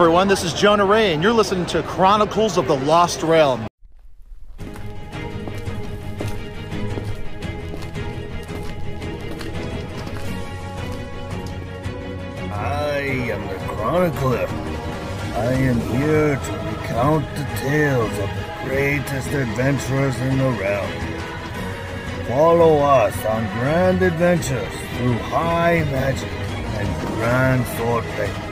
everyone, this is Jonah Ray, and you're listening to Chronicles of the Lost Realm. I am the Chronicler. I am here to recount the tales of the greatest adventurers in the realm. Follow us on grand adventures through high magic and grand swordplay.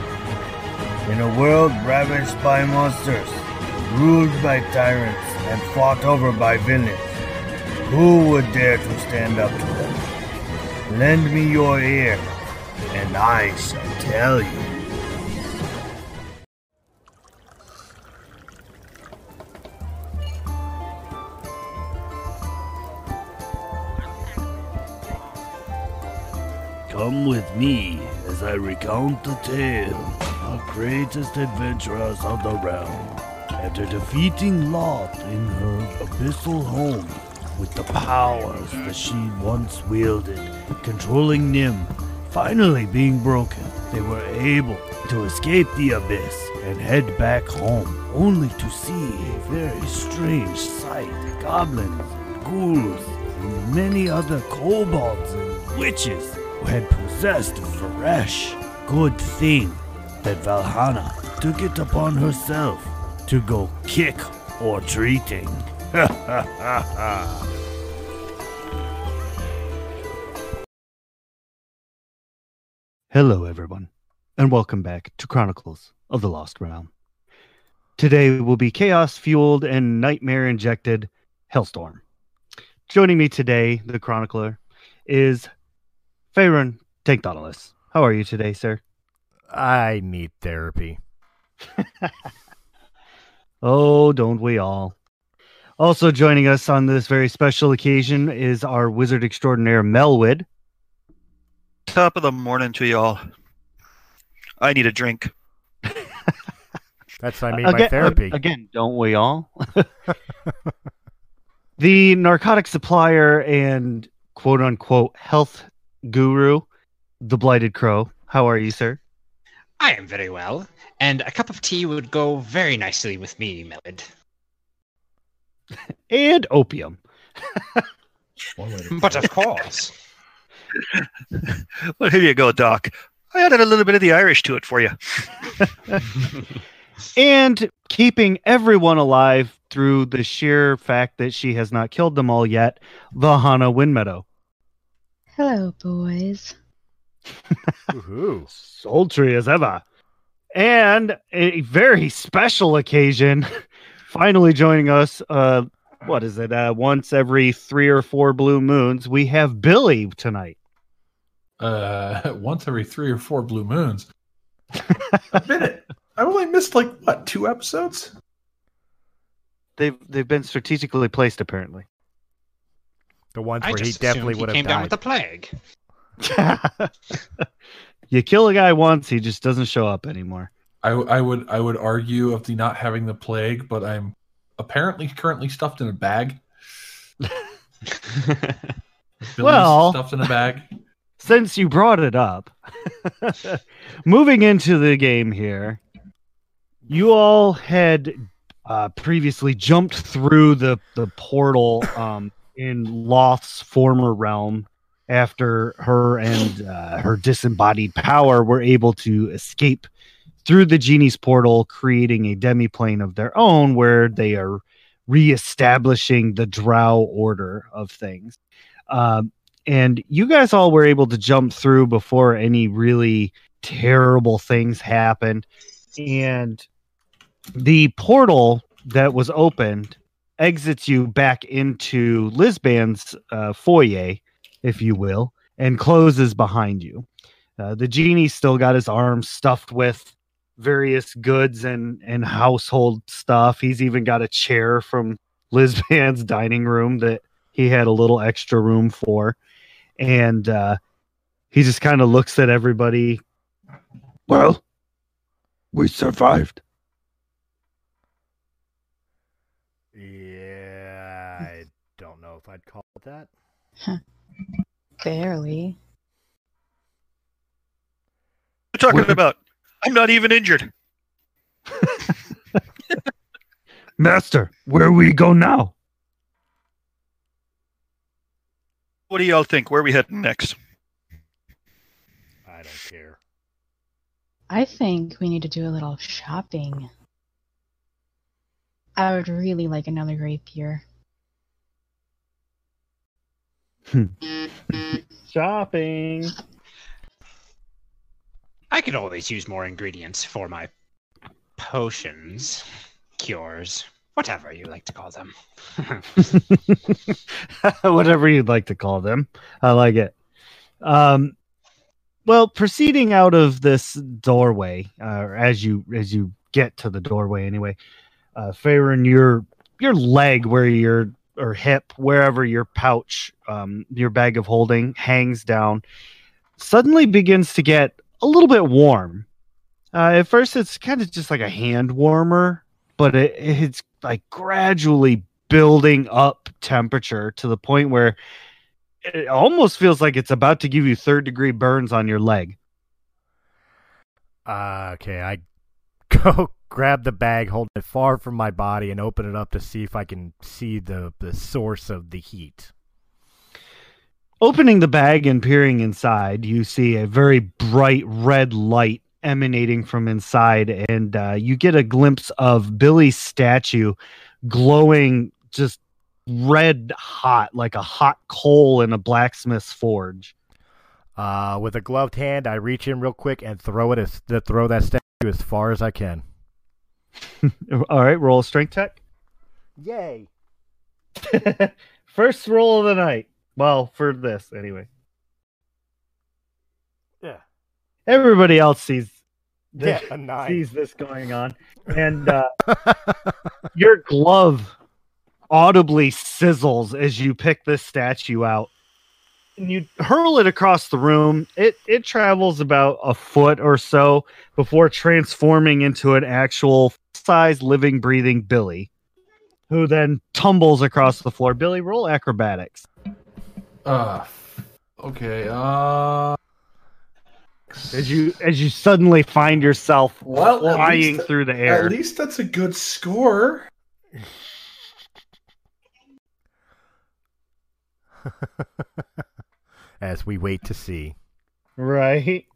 In a world ravaged by monsters, ruled by tyrants, and fought over by villains, who would dare to stand up to them? Lend me your ear, and I shall tell you. Come with me as I recount the tale of greatest adventurers of the realm. After defeating Lloth in her abyssal home with the powers that she once wielded, controlling Nim finally being broken, they were able to escape the abyss and head back home, only to see a very strange sight goblins, ghouls, and many other kobolds and witches who had possessed Veresh. Good thing that Valhalla took it upon herself to go kick or treating. Hello, everyone, and welcome back to Chronicles of the Lost Realm. Today will be chaos fueled and nightmare injected Hellstorm. Joining me today, the chronicler, is Faerun Tankdonalis. How are you today, sir? I need therapy. Oh, don't we all? Also joining us on this very special occasion is our wizard extraordinaire, Melwood. Top of the morning to y'all. I need a drink. That's what I mean by again, therapy. Again, don't we all? the narcotic supplier and quote unquote health guru, the Blighted Crow. How are you, sir? I am very well, and a cup of tea would go very nicely with me, Melid. And opium. But of course. Well, here you go, Doc. I added a little bit of the Irish to it for you. and keeping everyone alive through the sheer fact that she has not killed them all yet, Vahana Windmeadow. Hello, boys. Woohoo. Sultry as ever. And a very special occasion, finally joining us, uh, what is it, uh, once every three or four blue moons, we have Billy tonight. uh once every three or four blue moons. a minute. I've only missed like what two episodes? They've they've been strategically placed apparently. The ones I where he definitely assumed would he have came down died. with the plague. you kill a guy once, he just doesn't show up anymore. I I would I would argue of the not having the plague, but I'm apparently currently stuffed in a bag. Well- stuffed in a bag. Since you brought it up, moving into the game here, you all had uh, previously jumped through the the portal um, in Lloth's former realm after her and uh, her disembodied power were able to escape through the genie's portal, creating a demiplane of their own where they are reestablishing the Drow order of things. Um, and you guys all were able to jump through before any really terrible things happened. And the portal that was opened exits you back into Lisban's uh, foyer, if you will, and closes behind you. Uh, the genie still got his arms stuffed with various goods and and household stuff. He's even got a chair from Lisban's dining room that he had a little extra room for, and uh, he just kind of looks at everybody. Well, we survived. Yeah, I don't know if I'd call it that. Barely. What are you talking We're- about? I'm not even injured. Master, where we go now? What do y'all think? Where are we heading next? I don't care. I think we need to do a little shopping. I would really like another rapier. Shopping. I could always use more ingredients for my potions, cures, whatever you like to call them. Whatever you'd like to call them. I like it. Um well, proceeding out of this doorway, uh, as you as you get to the doorway anyway, uh Farron, your your leg where your or hip, wherever your pouch, um, your bag of holding hangs down, suddenly begins to get a little bit warm. Uh, at first, it's kind of just like a hand warmer, but it, it's like gradually building up temperature to the point where it almost feels like it's about to give you third degree burns on your leg. Uh, okay, I go grab the bag, hold it far from my body, and open it up to see if I can see the, the source of the heat. Opening the bag and peering inside, you see a very bright red light emanating from inside, and uh, you get a glimpse of Billy's statue glowing just red hot, like a hot coal in a blacksmith's forge. Uh, with a gloved hand, I reach in real quick and throw it as to throw that statue as far as I can. All right, roll a strength check. Yay! First roll of the night. Well, for this anyway. Yeah. Everybody else sees this, Yeah, nine. sees this going on, and uh, your glove audibly sizzles as you pick this statue out. And you hurl it across the room. It it travels about a foot or so before transforming into an actual size living breathing Billy, who then tumbles across the floor. Billy, roll acrobatics. Uh, okay. Uh, As you as you suddenly find yourself Well, flying least- through the air. at least that's a good score. As we wait to see. Right.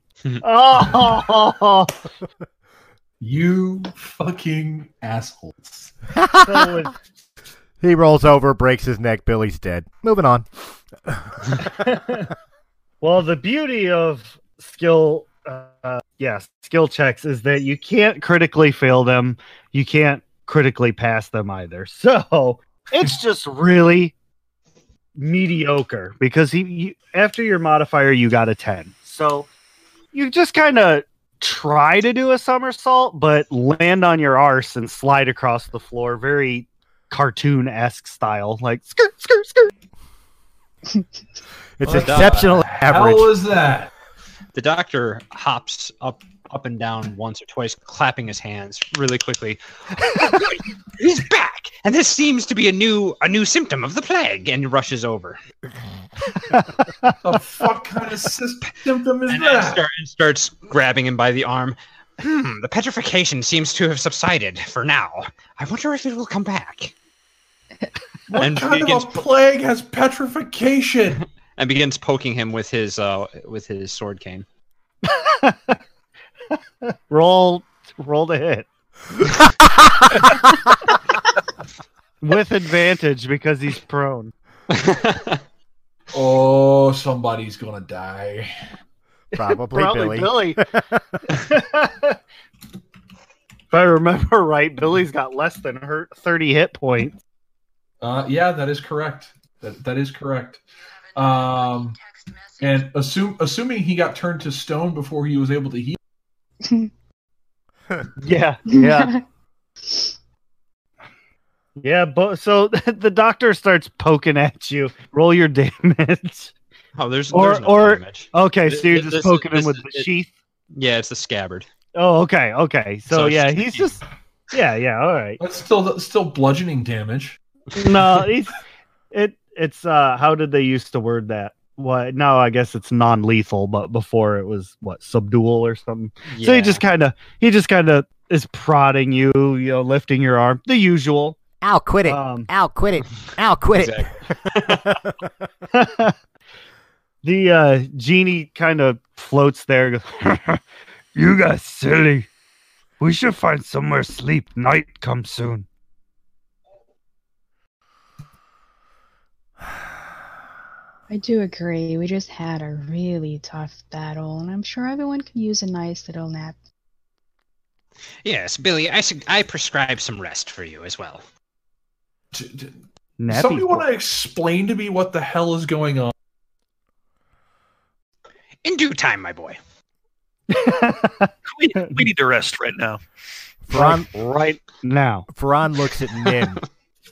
oh, You fucking assholes. so it's- He rolls over, breaks his neck. Billy's dead. Moving on. well, the beauty of skill, uh, yes, skill checks is that you can't critically fail them. You can't critically pass them either. So it's just really mediocre because he, you, after your modifier, you got a 10. So you just kind of try to do a somersault, but land on your arse and slide across the floor. Very cartoon esque style, like skirt, skirt, skirt. It's What the exceptional How average. was that? The doctor hops up up and down once or twice, clapping his hands really quickly. "Oh. He's back, and this seems to be a new a new symptom of the plague. And rushes over The fuck kind of sys- symptom is and, and that? start, and starts grabbing him by the arm. Hmm, the petrification seems to have subsided for now. I wonder if it will come back. What and kind begins- of a plague has petrification? And begins poking him with his uh with his sword cane. Roll roll to hit with advantage because he's prone oh, somebody's gonna die. Probably, probably Billy. billy, if i remember right billy's got less than her 30 hit points Uh, yeah, that is correct. That that is correct. Um, and assume assuming he got turned to stone before he was able to heal. yeah yeah yeah but so the doctor starts poking at you roll your damage Oh, there's Or- there's no or- damage. okay Th- so you're th- just this- poking him this with the it- sheath Yeah, it's the scabbard. oh okay okay so, So yeah he's just yeah yeah all right That's still still bludgeoning damage. no, he's it. It's uh, how did they used to word that? What? No, I guess it's non-lethal, but before it was what subdual or something. So he just kind of he just kind of is prodding you, you know, lifting your arm, the usual. Al, quit it. Um, Al, quit it. Al, quit it. the uh, genie kind of floats there. Goes, You guys silly. We should find somewhere to sleep. Night comes soon. I do agree. We just had a really tough battle, and I'm sure everyone could use a nice little nap. Yes, Billy, I sug- I prescribe some rest for you as well. D- d- Nappy Somebody want to explain to me what the hell is going on? In due time, my boy. We, we need to rest right now. Ferran, right now. Ferran looks at Nim.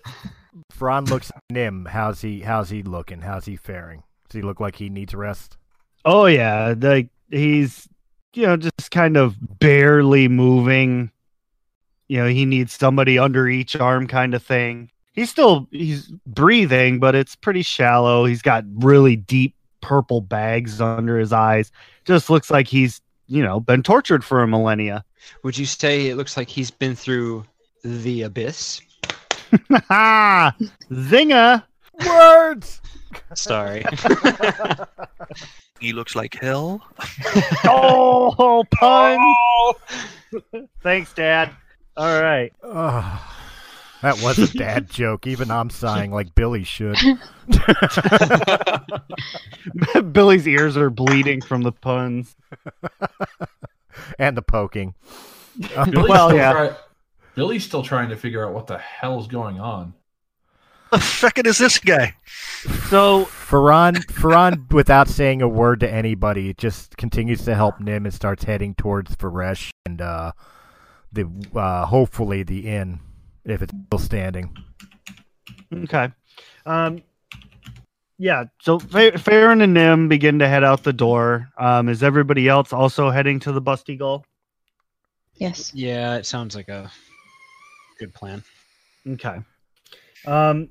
Ferran looks Nim. How's he? How's he looking? How's he faring? Does he look like he needs rest? Oh yeah, like he's you know just kind of barely moving. You know, he needs somebody under each arm kind of thing. He's still he's breathing, but it's pretty shallow. He's got really deep purple bags under his eyes. Just looks like he's, you know, been tortured for a millennia. Would you say it looks like he's been through the abyss? Ha! Zinga! Words. Sorry. He looks like hell. Oh, pun! Thanks, Dad. All right. Ugh. that was a dad joke. Even I'm sighing like Billy should. Billy's ears are bleeding from the puns. and the poking. Billy's Well, yeah. try- Billy's still trying to figure out what the hell's going on. The fuck is this guy? So Ferran, Ferran, without saying a word to anybody, just continues to help Nim and starts heading towards Veresh and uh, the uh, hopefully the inn if it's still standing. Okay. Um, yeah. So Fa- Farron and Nim begin to head out the door. Um, is everybody else also heading to the Busty Gull? Yes. yeah, it sounds like a good plan. Okay. Um,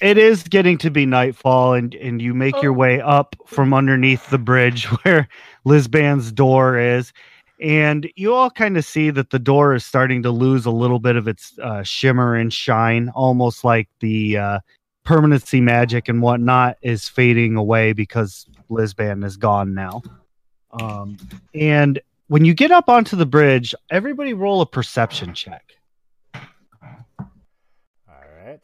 it is getting to be nightfall, and and you make your way up from underneath the bridge where Lisban's door is, and you all kind of see that the door is starting to lose a little bit of its uh, shimmer and shine, almost like the uh, permanency magic and whatnot is fading away because Lisban is gone now. Um, and when you get up onto the bridge, everybody roll a perception check. All right.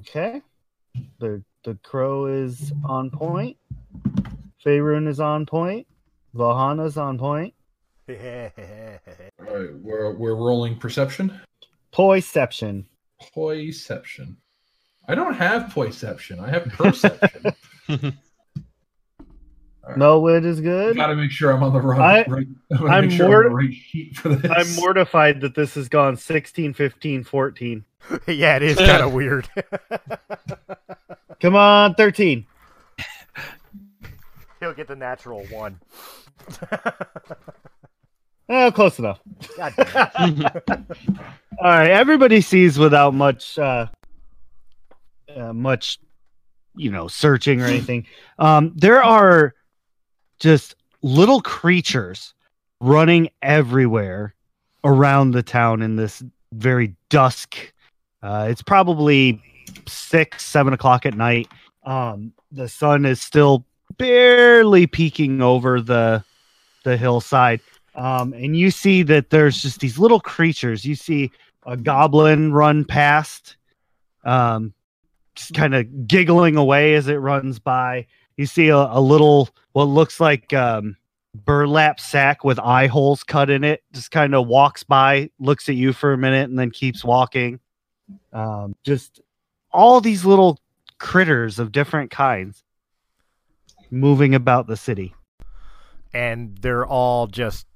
Okay. The the crow is on point. Faerun is on point. Vahana's on point. All right, we're we're rolling perception. Poiception. Poiception. I don't have poiception. I have perception. No wit is good. Got to make sure I'm on the right. I- right I gotta I'm make sure more- I'm on the right sheet for this. I'm mortified that this has gone 16, 15, 14. yeah, it is kind of weird. Come on, 13. He'll get the natural one. Oh, close enough. God damn it. All right, everybody sees without much uh, uh much you know, searching or anything. Um there are just little creatures running everywhere around the town in this very dusk. Uh it's probably six, seven o'clock at night. Um the sun is still barely peeking over the the hillside um, and you see that there's just these little creatures. You see a goblin run past, um, just kind of giggling away as it runs by. You see a, a little what looks like um, burlap sack with eye holes cut in it. Just kind of walks by, looks at you for a minute, and then keeps walking. Um, just all these little critters of different kinds moving about the city. and they're all just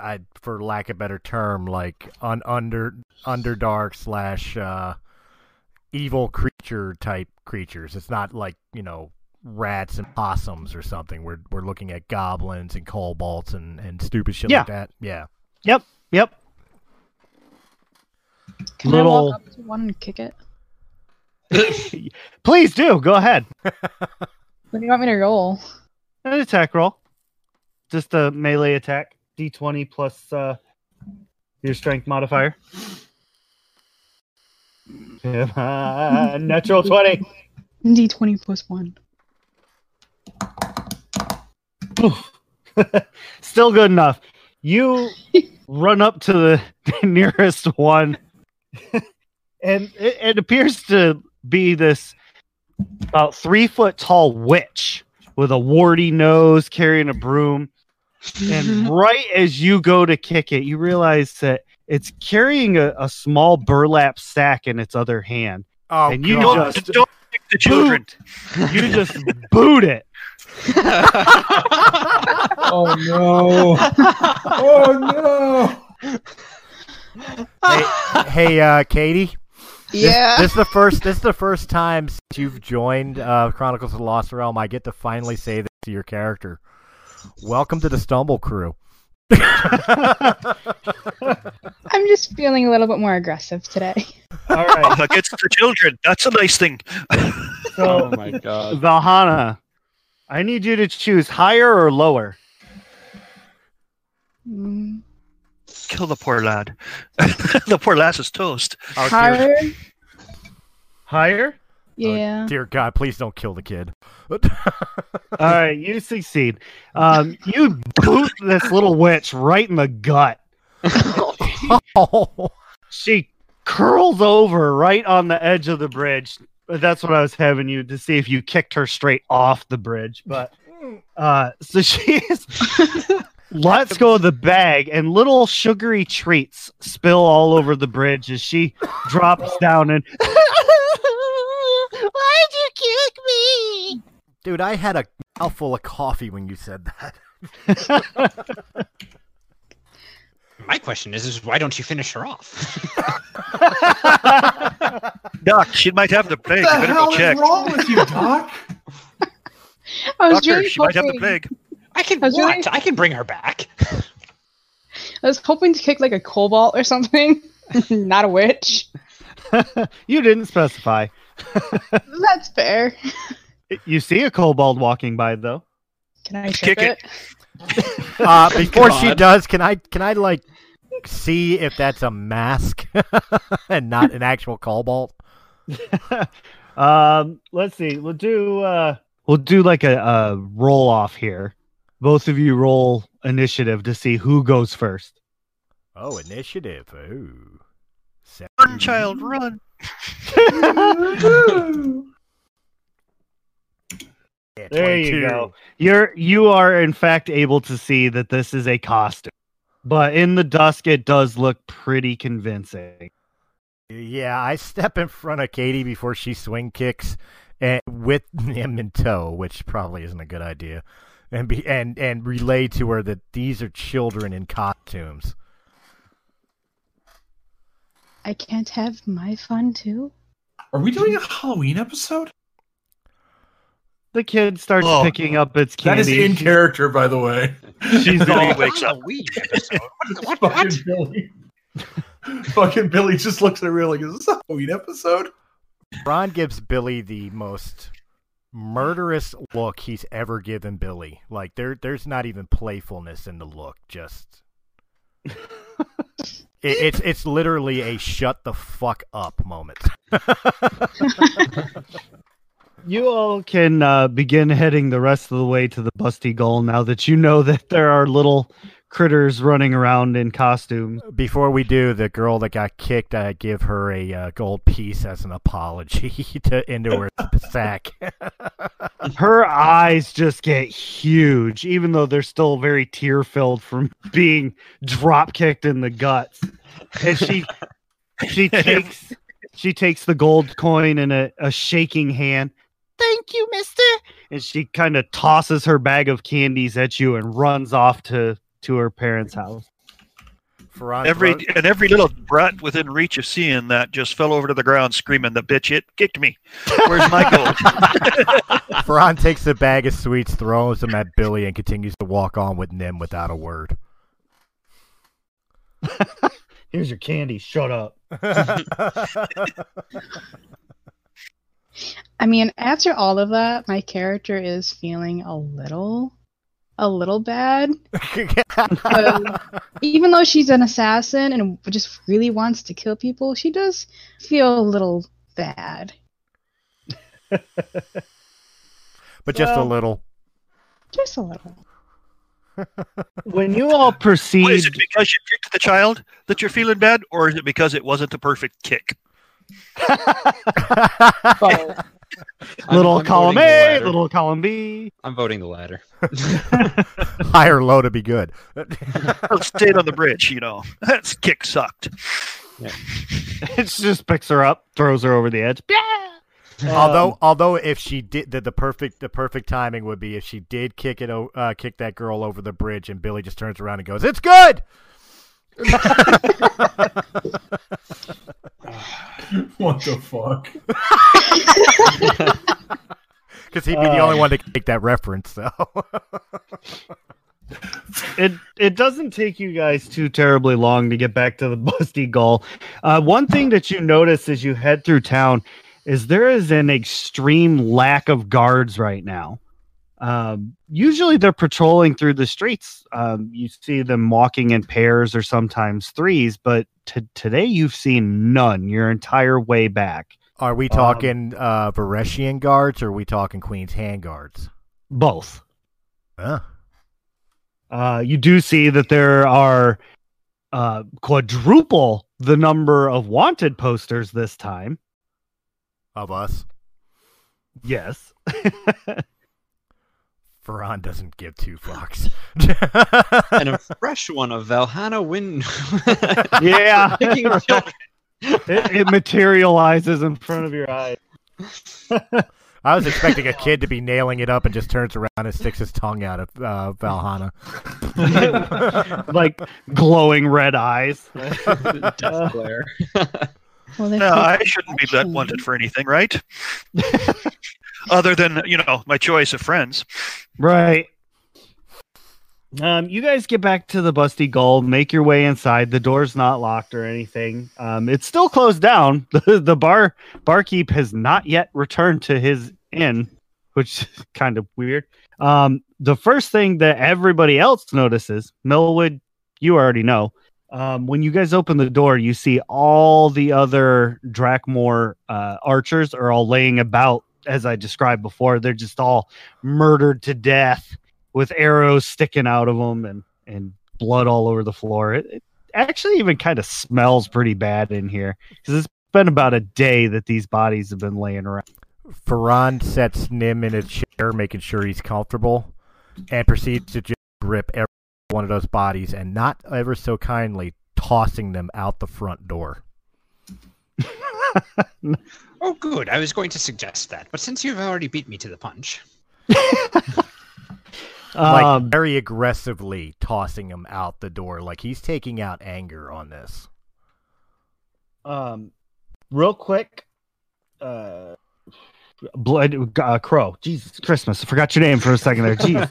I for lack of a better term, like un, under underdark slash uh, evil creature type creatures. It's not like you know rats and possums or something. We're we're looking at goblins and kobolds and and stupid shit Yeah. like that. Yeah. Yep, yep. Can Little- I walk up to one and kick it? Please do. Go ahead. What do you want me to roll? An attack roll. Just a melee attack. D20 plus uh, your strength modifier. Come Natural 20. D20 plus one. Still good enough. You run up to the nearest one, and it, it appears to be this about three foot tall witch with a warty nose carrying a broom. And mm-hmm. right as you go to kick it, you realize that it's carrying a, a small burlap sack in its other hand. Oh, and you God. just Don't pick the children. you just boot it. Oh no! Oh no! hey, hey uh, Katie. This- Yeah. This, is the first. This is the first time since you've joined uh, Chronicles of the Lost Realm. I get to finally say this to your character. Welcome to the Stumble Crew. I'm just feeling a little bit more aggressive today. All right. Against the children. That's a nice thing. So, my god. Valhana, I need you to choose higher or lower. Mm, Kill the poor lad. the poor lass is toast. Higher. dear, Higher? Higher? Yeah. dear God, please don't kill the kid. All right, you succeed. Um, you boot this little witch right in the gut. oh, She curls over right on the edge of the bridge. That's what I was having you to see if you kicked her straight off the bridge. But uh, so she is. Let's go of the bag, and little sugary treats spill all over the bridge as she drops down and. Why'd you kick me? dude, I had a mouthful of coffee when you said that. My question is, is why don't you finish her off? Doc, she might have the plague. What You the better hell go is wrong with you, Doc? I was Doctor, really she might have the hoping, plague. I can I what? really- I can bring her back. I was hoping to kick like a kobold or something, not a witch. you didn't specify. That's fair. You see a kobold walking by, though. Can I trip Kick it. it? Uh, before she does, can I can I like see if that's a mask and not an actual kobold? um, let's see. We'll do. Uh, we'll do like a, a roll off here. Both of you roll initiative to see who goes first. Oh, initiative. Ooh. Seven. Run, child, run. There you go. You're you are in fact able to see that this is a costume, but in the dusk it does look pretty convincing. Yeah, I step in front of Katie before she swing kicks, and with him in tow, which probably isn't a good idea, and be and and relay to her that these are children in costumes. I can't have my fun too. Are we doing a Halloween episode? The kid starts Oh. picking up its candy. That is in character, by the way. She's Billy all, wakes up. Halloween episode. What? Fucking what? Billy. Fucking Billy just looks at her like, is this a Halloween episode? Ron gives Billy the most murderous look he's ever given Billy. Like there, there's not even playfulness in the look. Just it, it's it's literally a shut the fuck up moment. You all can uh, begin heading the rest of the way to the Busty Gull now that you know that there are little critters running around in costumes. Before we do, the girl that got kicked, I give her a uh, gold piece as an apology to into her sack. Her eyes just get huge, even though they're still very tear filled from being drop kicked in the guts. And she she takes she takes the gold coin in a, a shaking hand. Thank you, mister. And she kind of tosses her bag of candies at you and runs off to to her parents' house. Ferran Every throws- and every little brat within reach of seeing that just fell over to the ground screaming, "The bitch it kicked me! Where's my gold?" Ferran takes the bag of sweets, throws them at Billy, and continues to walk on with Nim without a word. Here's your candy. Shut up. I mean, after all of that, my character is feeling a little, a little bad. Um, even though she's an assassin and just really wants to kill people, she does feel a little bad. but just a little. Just a little. When you all proceed, What, is it because you kicked the child that you're feeling bad, or is it because it wasn't the perfect kick? I'm- little I'm column A, little column B. I'm voting the latter. High or low to be good. Let's stay on the bridge, you know. That kick sucked. It just picks her up, throws her over the edge. although, Um, although if she did, the, the perfect, the perfect timing would be if she did kick it, uh, kick that girl over the bridge, and Billy just turns around and goes, "It's good." What the fuck? Because he'd be the Uh, only one to make that reference. So, it it doesn't take you guys too terribly long to get back to the Busty Gull. Uh, one thing that you notice as you head through town is there is an extreme lack of guards right now. Um, usually they're patrolling through the streets. Um, you see them walking in pairs or sometimes threes, but t- today you've seen none your entire way back. are we talking uh, Vereshian guards or are we talking Queen's Hand guards? Both. Huh. Uh, you do see that there are uh, quadruple the number of wanted posters this time. Of us, Yes. Ferran doesn't give two fucks. and a fresh one of Valhalla Win. Yeah. It, it materializes in front of your eyes. I was expecting a kid to be nailing it up and just turns around and sticks his tongue out of uh, Valhalla. like glowing red eyes. Death glare. Well, No, feel I shouldn't be that wanted for anything, right? Other than, you know, my choice of friends. Right. Um, you guys get back to the Busty Gull, make your way inside. The door's not locked or anything. Um, it's still closed down. The, the bar barkeep has not yet returned to his inn, which is kind of weird. Um, the first thing that everybody else notices, Millwood, you already know. Um, when you guys open the door, you see all the other Drakmore uh, archers are all laying about, as I described before. They're just all murdered to death with arrows sticking out of them and and blood all over the floor. It, it actually even kind of smells pretty bad in here because it's been about a day that these bodies have been laying around. Ferran sets Nim in a chair, making sure he's comfortable, and proceeds to just grip every one of those bodies and not ever so kindly tossing them out the front door. Oh, good. I was going to suggest that, but since you've already beat me to the punch, Like Um, very aggressively tossing him out the door, like he's taking out anger on this. um, real quick, uh, blood uh, crow. Jesus Christmas, I forgot your name for a second there. Jeez.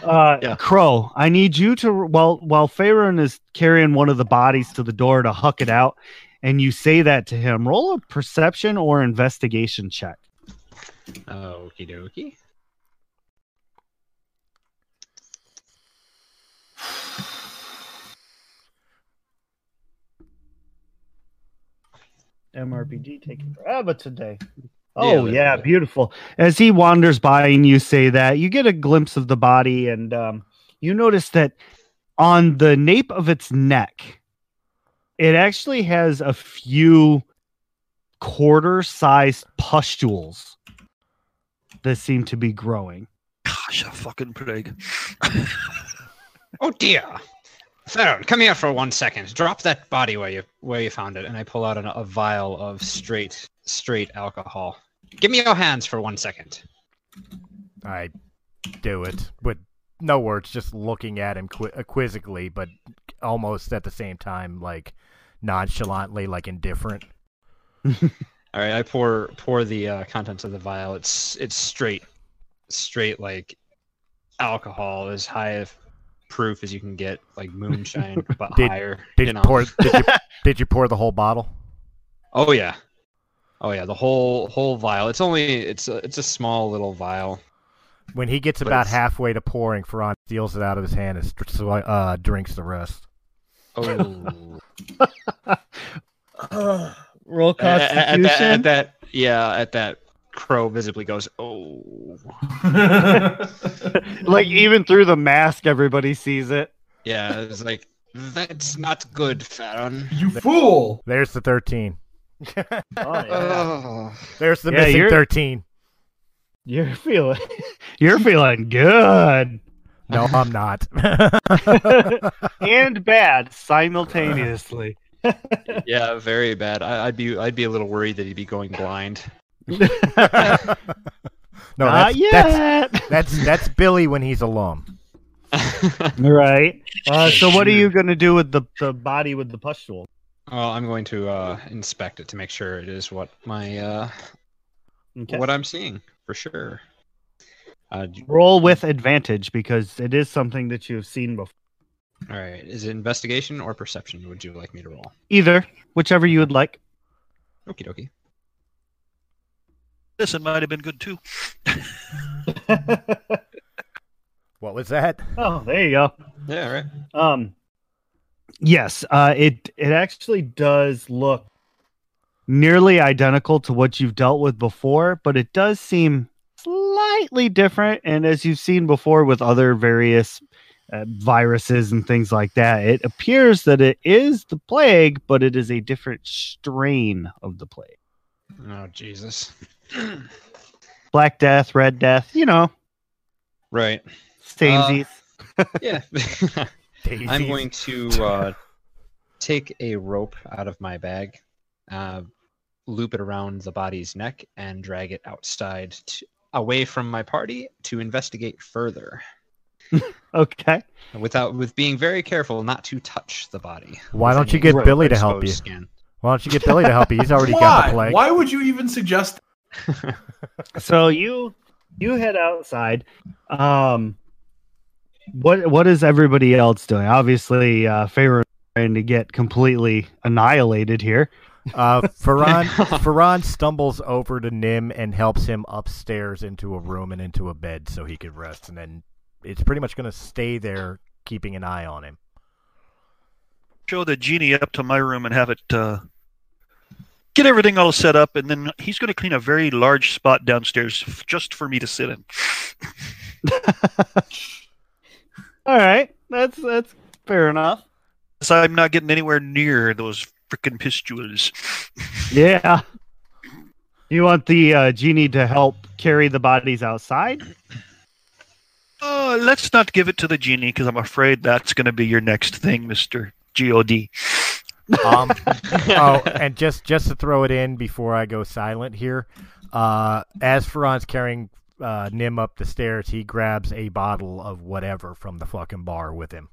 Uh, Yeah. Crow, I need you to while while Faerun is carrying one of the bodies to the door to huck it out, and you say that to him. Roll a perception or investigation check. okie dokie. MRPG taking forever today. Oh Yeah, yeah, yeah. beautiful. As he wanders by and you say that, you get a glimpse of the body, and um, you notice that on the nape of its neck, it actually has a few quarter-sized pustules that seem to be growing. Gosh, a fucking pig. Oh dear. Theron, come here for one second. Drop that body where you where you found it, and I pull out an, a vial of straight straight alcohol. Give me your hands for one second. I do it with no words, just looking at him qui- quizzically, but almost at the same time, like nonchalantly, like indifferent. All right, I pour pour the uh, contents of the vial. It's it's straight straight like alcohol as high of proof as you can get, like moonshine, but Did- higher. Did you know. pour? Did you, did you pour the whole bottle? Oh yeah. Oh yeah, the whole whole vial. It's only it's a, it's a small little vial. When he gets But about it's- halfway to pouring, Ferran steals it out of his hand and uh, drinks the rest. Oh. Roll at, at- at constitution. that, at that yeah, at that crow visibly goes, "Oh." like even through the mask, everybody sees it. Yeah, it's like that's not good, Farron. you fool! There's the 13. Oh, yeah. Oh. There's the Yeah, missing you're- 13. You're feeling, you're feeling good No, I'm not. and bad simultaneously. Yeah, very bad. I, I'd be I'd be a little worried that he'd be going blind. no, Not that's, yet. that's that's that's Billy when he's alone. right. Uh, so what are you gonna do with the, the body with the pustule? Well, I'm going to uh, inspect it to make sure it is what my uh, Okay. what I'm seeing for sure. Uh, d- Roll with advantage because it is something that you have seen before. all right, is it investigation or perception? Would you like me to roll? Either, whichever you would like. Okie dokie. Listen, might have been good too. What was that? oh, there you go. Yeah, right. Um, yes, uh, it it actually does look nearly identical to what you've dealt with before, but it does seem slightly different. And as you've seen before with other various uh, viruses and things like that, it appears that it is the plague, but it is a different strain of the plague. Oh Jesus. Black Death, Red Death, you know, right. samesies. Yeah. I'm going to uh, take a rope out of my bag, uh, loop it around the body's neck, and drag it outside to, away from my party to investigate further. okay. Without with being very careful not to touch the body. Why don't you any get Billy to help you? Skin. Why don't you get Billy to help you? He's already got the plague. Why would you even suggest? so you you head outside um what what is everybody else doing obviously uh Pharaoh trying to get completely annihilated here Uh, Ferran, Ferran stumbles over to Nim and helps him upstairs into a room and into a bed so he could rest. And then it's pretty much going to stay there, keeping an eye on him. Show the genie up to my room and have it uh, get everything all set up, and then he's going to clean a very large spot downstairs f- just for me to sit in. all right that's that's fair enough So I'm not getting anywhere near those freaking pustules. yeah you want the uh, genie to help carry the bodies outside Uh, let's not give it to the genie because I'm afraid that's going to be your next thing, Mister God. Um, oh, and just just to throw it in before I go silent here, uh, as Ferran's carrying uh, Nim up the stairs, he grabs a bottle of whatever from the fucking bar with him.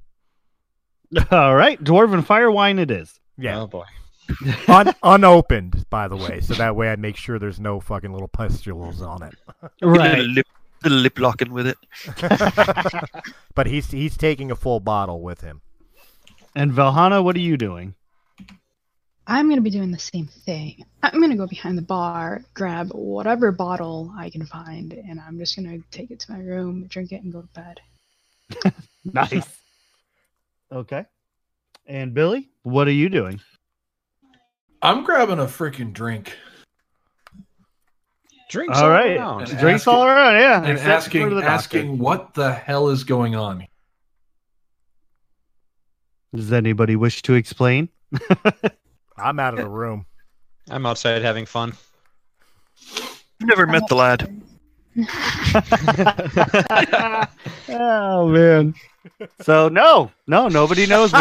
all right dwarven fire wine it is Yeah, Oh boy. Un- unopened, by the way, so that way I make sure there's no fucking little pustules on it. Little lip, little lip locking with it. but he's he's taking a full bottle with him. and Velhana what are you doing I'm gonna be doing the same thing. I'm gonna go behind the bar, grab whatever bottle I can find, and I'm just gonna take it to my room, drink it, and go to bed. nice okay and billy what are you doing I'm grabbing a freaking drink Drinks all all right around. Drinks asking- all around yeah and except asking asking what the hell is going on. Does anybody wish to explain? I'm out of the room. I'm outside having fun. I've never met the lad. Oh man. So no, no, nobody knows.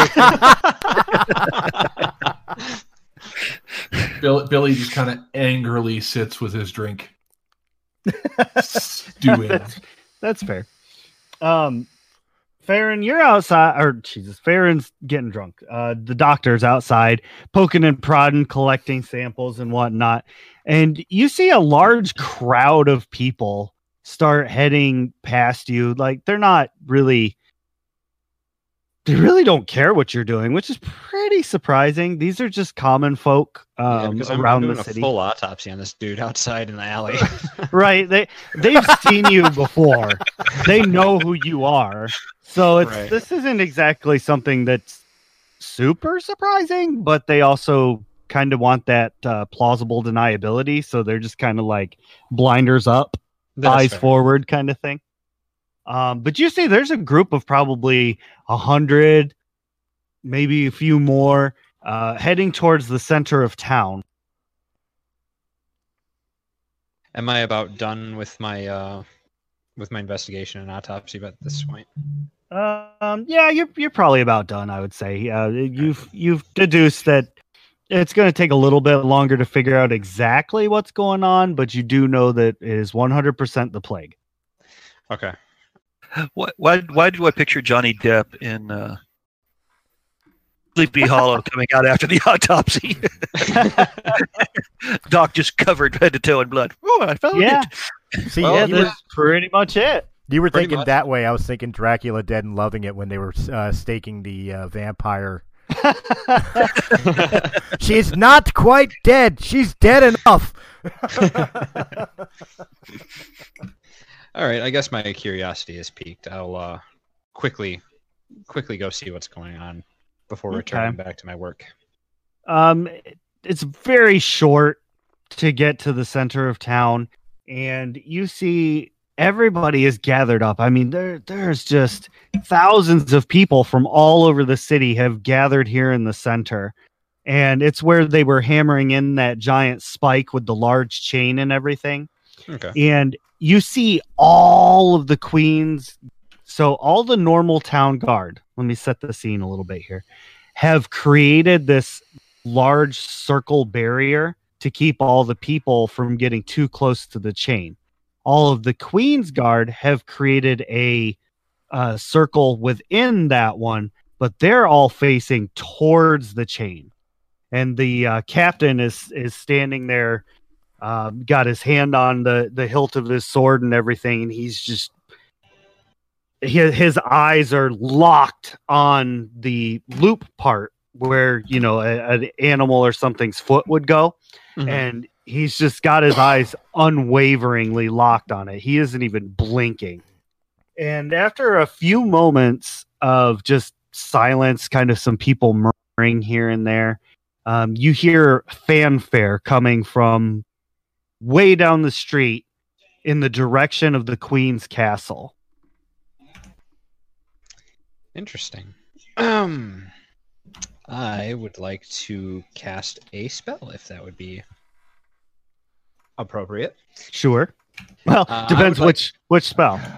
Bill, Billy just kind of angrily sits with his drink, stewing. That's fair. Um, Farron, you're outside, or Jesus, Farron's getting drunk. Uh, the doctor's outside, poking and prodding, collecting samples and whatnot, and you see a large crowd of people start heading past you. Like they're not really they really don't care what you're doing, which is pretty surprising. These are just common folk Yeah, um, I'm around doing the a city, full autopsy on this dude outside in the alley. right? They they've seen you before. They know who you are, so it's Right. this isn't exactly something that's super surprising, but they also kind of want that uh, plausible deniability, so they're just kind of like blinders up. That's eyes fair. forward kind of thing. Um, but you see, there's a group of probably a hundred, maybe a few more, uh, heading towards the center of town. Am I about done with my uh with my investigation and autopsy at this point? Um, yeah, you're you're probably about done. I would say. Uh, you've you've deduced that it's going to take a little bit longer to figure out exactly what's going on, but you do know that it is 100% the plague. Okay. Why, why, why do I picture Johnny Depp in uh, Sleepy Hollow coming out after the autopsy? Doc just covered head to toe in blood. Oh, I found Yeah. it. See, Well, yeah, you, were, that's pretty much it. you were pretty thinking much. that way. I was thinking Dracula Dead and Loving It when they were uh, staking the uh, vampire. She's not quite dead. She's dead enough. All right, I guess my curiosity is piqued. I'll uh quickly quickly go see what's going on before Okay. returning back to my work. Um, it's very short to get to the center of town, and you see everybody is gathered up. I mean, there there's just thousands of people from all over the city have gathered here in the center, and it's where they were hammering in that giant spike with the large chain and everything Okay. and you see all of the queens. So all the normal town guard let me set the scene a little bit here have created this large circle barrier to keep all the people from getting too close to the chain. All of the queens guard have created a uh, circle within that one but they're all facing towards the chain. And the uh, captain is is standing there um, got his hand on the the hilt of his sword and everything, and he's just his, his eyes are locked on the loop part where you know a, an animal or something's foot would go, Mhm. and he's just got his eyes unwaveringly locked on it. He isn't even blinking. And after a few moments of just silence, kind of some people murmuring here and there, um, you hear fanfare coming from way down the street in the direction of the Queen's castle. Interesting. Um I would like to cast a spell if that would be appropriate. Sure. Well, Uh, depends would like- which which spell.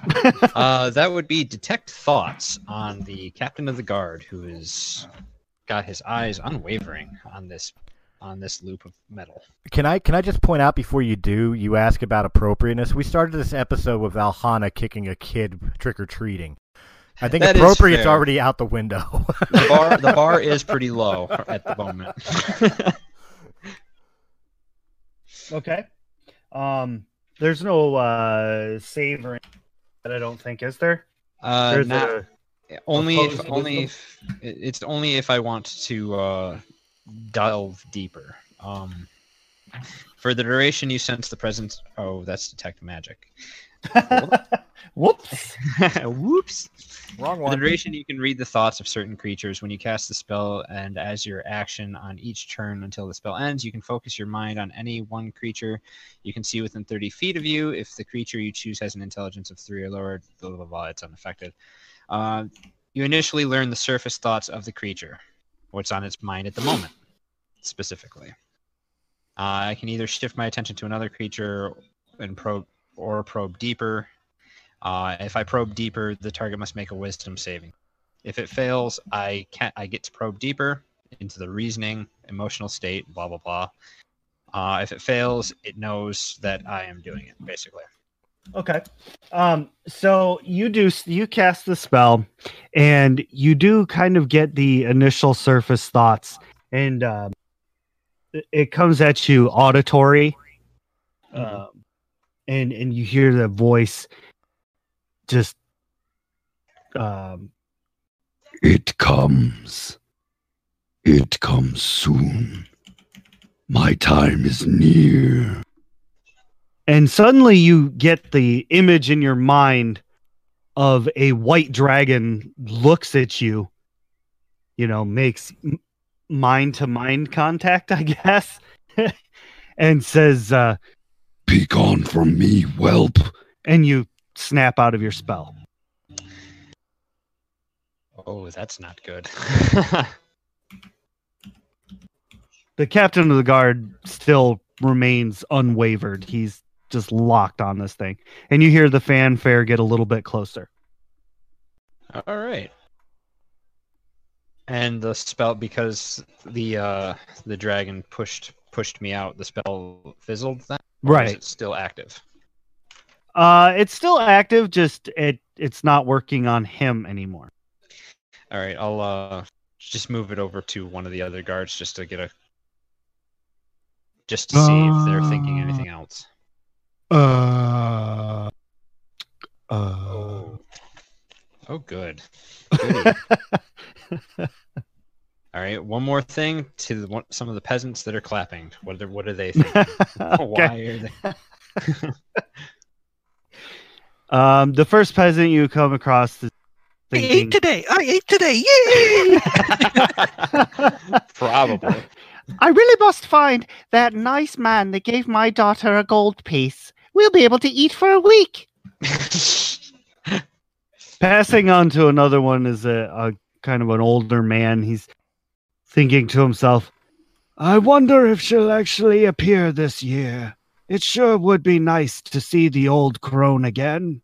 Uh, that would be detect thoughts on the captain of the guard who has got his eyes unwavering on this on this loop of metal. Can I can I just point out before you do, you ask about appropriateness. We started this episode with Valhana kicking a kid trick or treating. I think That is appropriate's already out the window. The bar the bar is pretty low at the moment. okay. Um there's no uh save or that I don't think is there. Uh, not- a only if only if it's only if I want to uh, delve deeper. Um, for the duration you sense the presence. Oh, that's detect magic. Whoops. Whoops. Wrong For the duration, you can read the thoughts of certain creatures. When you cast the spell, and as your action on each turn until the spell ends, you can focus your mind on any one creature you can see within 30 feet of you. If the creature you choose has an intelligence of three or lower, blah blah blah, it's unaffected. Uh, you initially learn the surface thoughts of the creature, what's on its mind at the moment, specifically. Uh, I can either shift my attention to another creature and probe or probe deeper. Uh, if I probe deeper, the target must make a Wisdom saving. If it fails, I can I get to probe deeper into the reasoning, emotional state, blah blah blah. Uh, if it fails, it knows that I am doing it. Basically, Okay. Um, so you do you cast the spell, and you do kind of get the initial surface thoughts, and um, it- it comes at you auditory, um, and and you hear the voice just um, It comes. It comes soon. My time is near. And suddenly you get the image in your mind of a white dragon looks at you, you know, makes mind to mind contact, I guess, and says, uh, Be gone from me, whelp. and you snap out of your spell. Oh, that's not good. The captain of the guard still remains unwavered. He's just locked on this thing. And you hear the fanfare get a little bit closer. All right. And the spell because the uh the dragon pushed pushed me out, the spell fizzled then? Right. it still active? Uh it's still active, just it it's not working on him anymore. All right, I'll uh just move it over to one of the other guards just to get a just to see if they're thinking anything else. Uh uh Oh. Oh good. Goody. All right, one more thing to the, one, some of the peasants that are clapping. What are what are they thinking? Why are they? Um the first peasant you come across is I ate today. I ate today. Yay! Probably. I really must find that nice man that gave my daughter a gold piece. We'll be able to eat for a week. Passing on to another one is a, a kind of an older man. He's thinking to himself, I wonder if she'll actually appear this year. It sure would be nice to see the old crone again.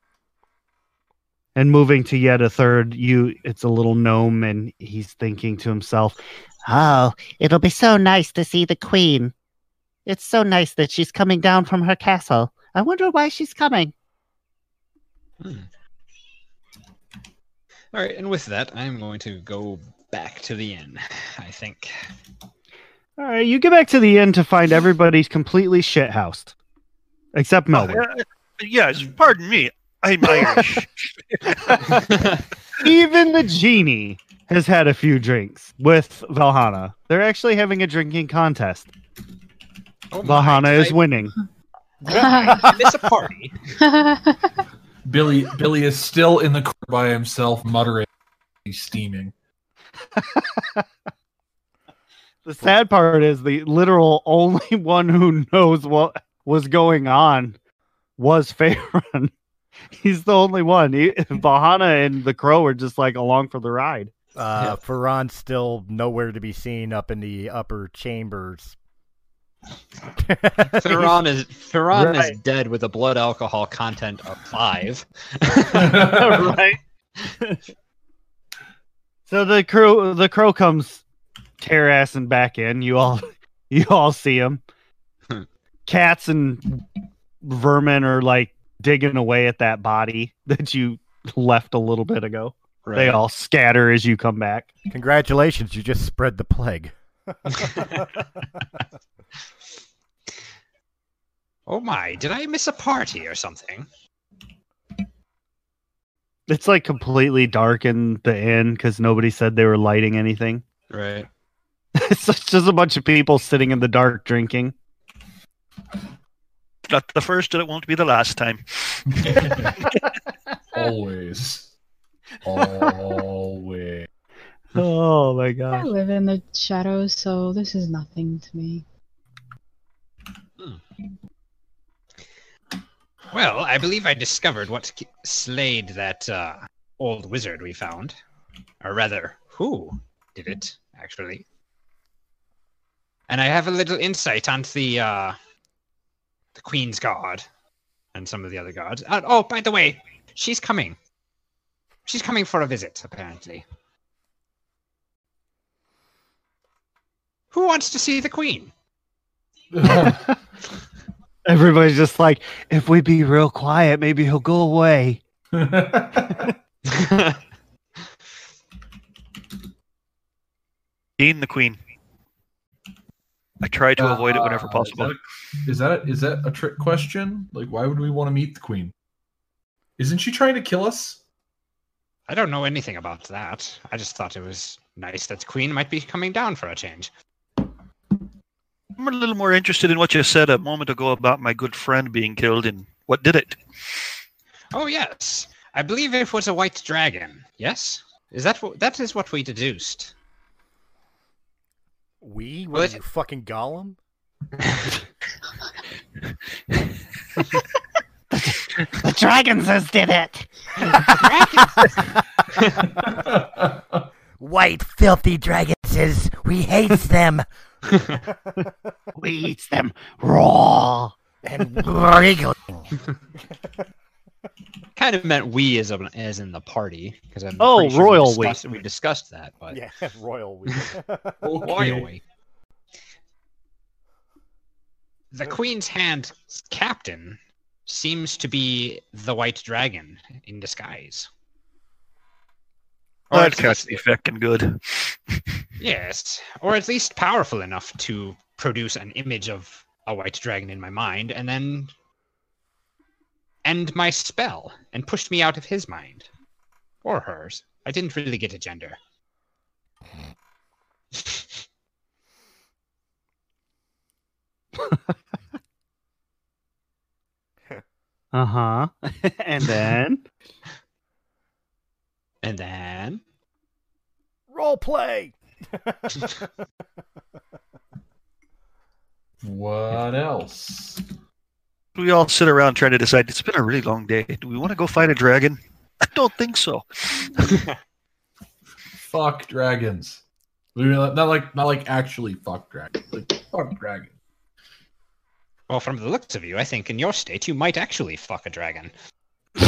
And moving to yet a third, you it's a little gnome, and he's thinking to himself, Oh, it'll be so nice to see the queen. It's so nice that she's coming down from her castle. I wonder why she's coming. Hmm. All right, and with that, I'm going to go back to the inn. I think. All right, you get back to the inn to find everybody's completely shithoused. Except Melvin. Uh, yes, pardon me. I'm Irish. Even the genie has had a few drinks with Valhana. They're actually having a drinking contest. Oh Valhana did is I- winning. did I miss a party. Billy Billy is still in the corner by himself, muttering. He's steaming. The sad part is the literal only one who knows what was going on was Ferran. He's the only one. He, Valhana and the Crow are just like along for the ride. Uh, Ferran's still nowhere to be seen up in the upper chambers. Ferran is Ferran Right. is dead with a blood alcohol content of five. right. so the crow the crow comes tear assing back in. You all you all see him. Hmm. Cats and vermin are like digging away at that body that you left a little bit ago. They all scatter as you come back. Congratulations, you just spread the plague. Oh my! Did I miss a party or something? It's like completely dark in the inn because nobody said they were lighting anything. Right. it's just a bunch of people sitting in the dark drinking. Not the first, and it won't be the last time. Always. Always. Oh my god. I live in the shadows, so this is nothing to me. Hmm. Well, I believe I discovered what ki- slayed that uh, old wizard we found, or rather, who did it actually. And I have a little insight onto the uh, the Queen's Guard and some of the other guards. Uh, oh, by the way, she's coming. She's coming for a visit, apparently. Who wants to see the Queen? Everybody's just like, if we be real quiet, maybe he'll go away. Gain the queen. I try to avoid it whenever Uh, possible. Is that, a, is that a, is that a trick question? Like, why would we want to meet the queen? Isn't she trying to kill us? I don't know anything about that. I just thought it was nice that the queen might be coming down for a change. I'm a little more interested in what you said a moment ago about my good friend being killed and what did it. Oh yes, I believe it was a white dragon. Yes, is that what, that is what we deduced? We? Well, What you fucking Gollum? The dragons did it. White filthy dragons, we hates them We eat them raw. and wriggling. kind of meant we as, a, as in the party because I'm Oh, pretty sure royal we we. discussed, we discussed that, but Yeah, royal we. royal we. The queen's hand captain seems to be the white dragon in disguise. Or That at can't least- be feckin' good. Yes, or at least powerful enough to produce an image of a white dragon in my mind and then end my spell and push me out of his mind. Or hers. I didn't really get a gender. Uh huh. and then And then. Role play. What else? We all sit around trying to decide. It's been a really long day. Do we want to go fight a dragon? I don't think so. Fuck dragons. Not like not like actually fuck dragons. Like fuck dragons. Well, from the looks of you, I think in your state you might actually fuck a dragon.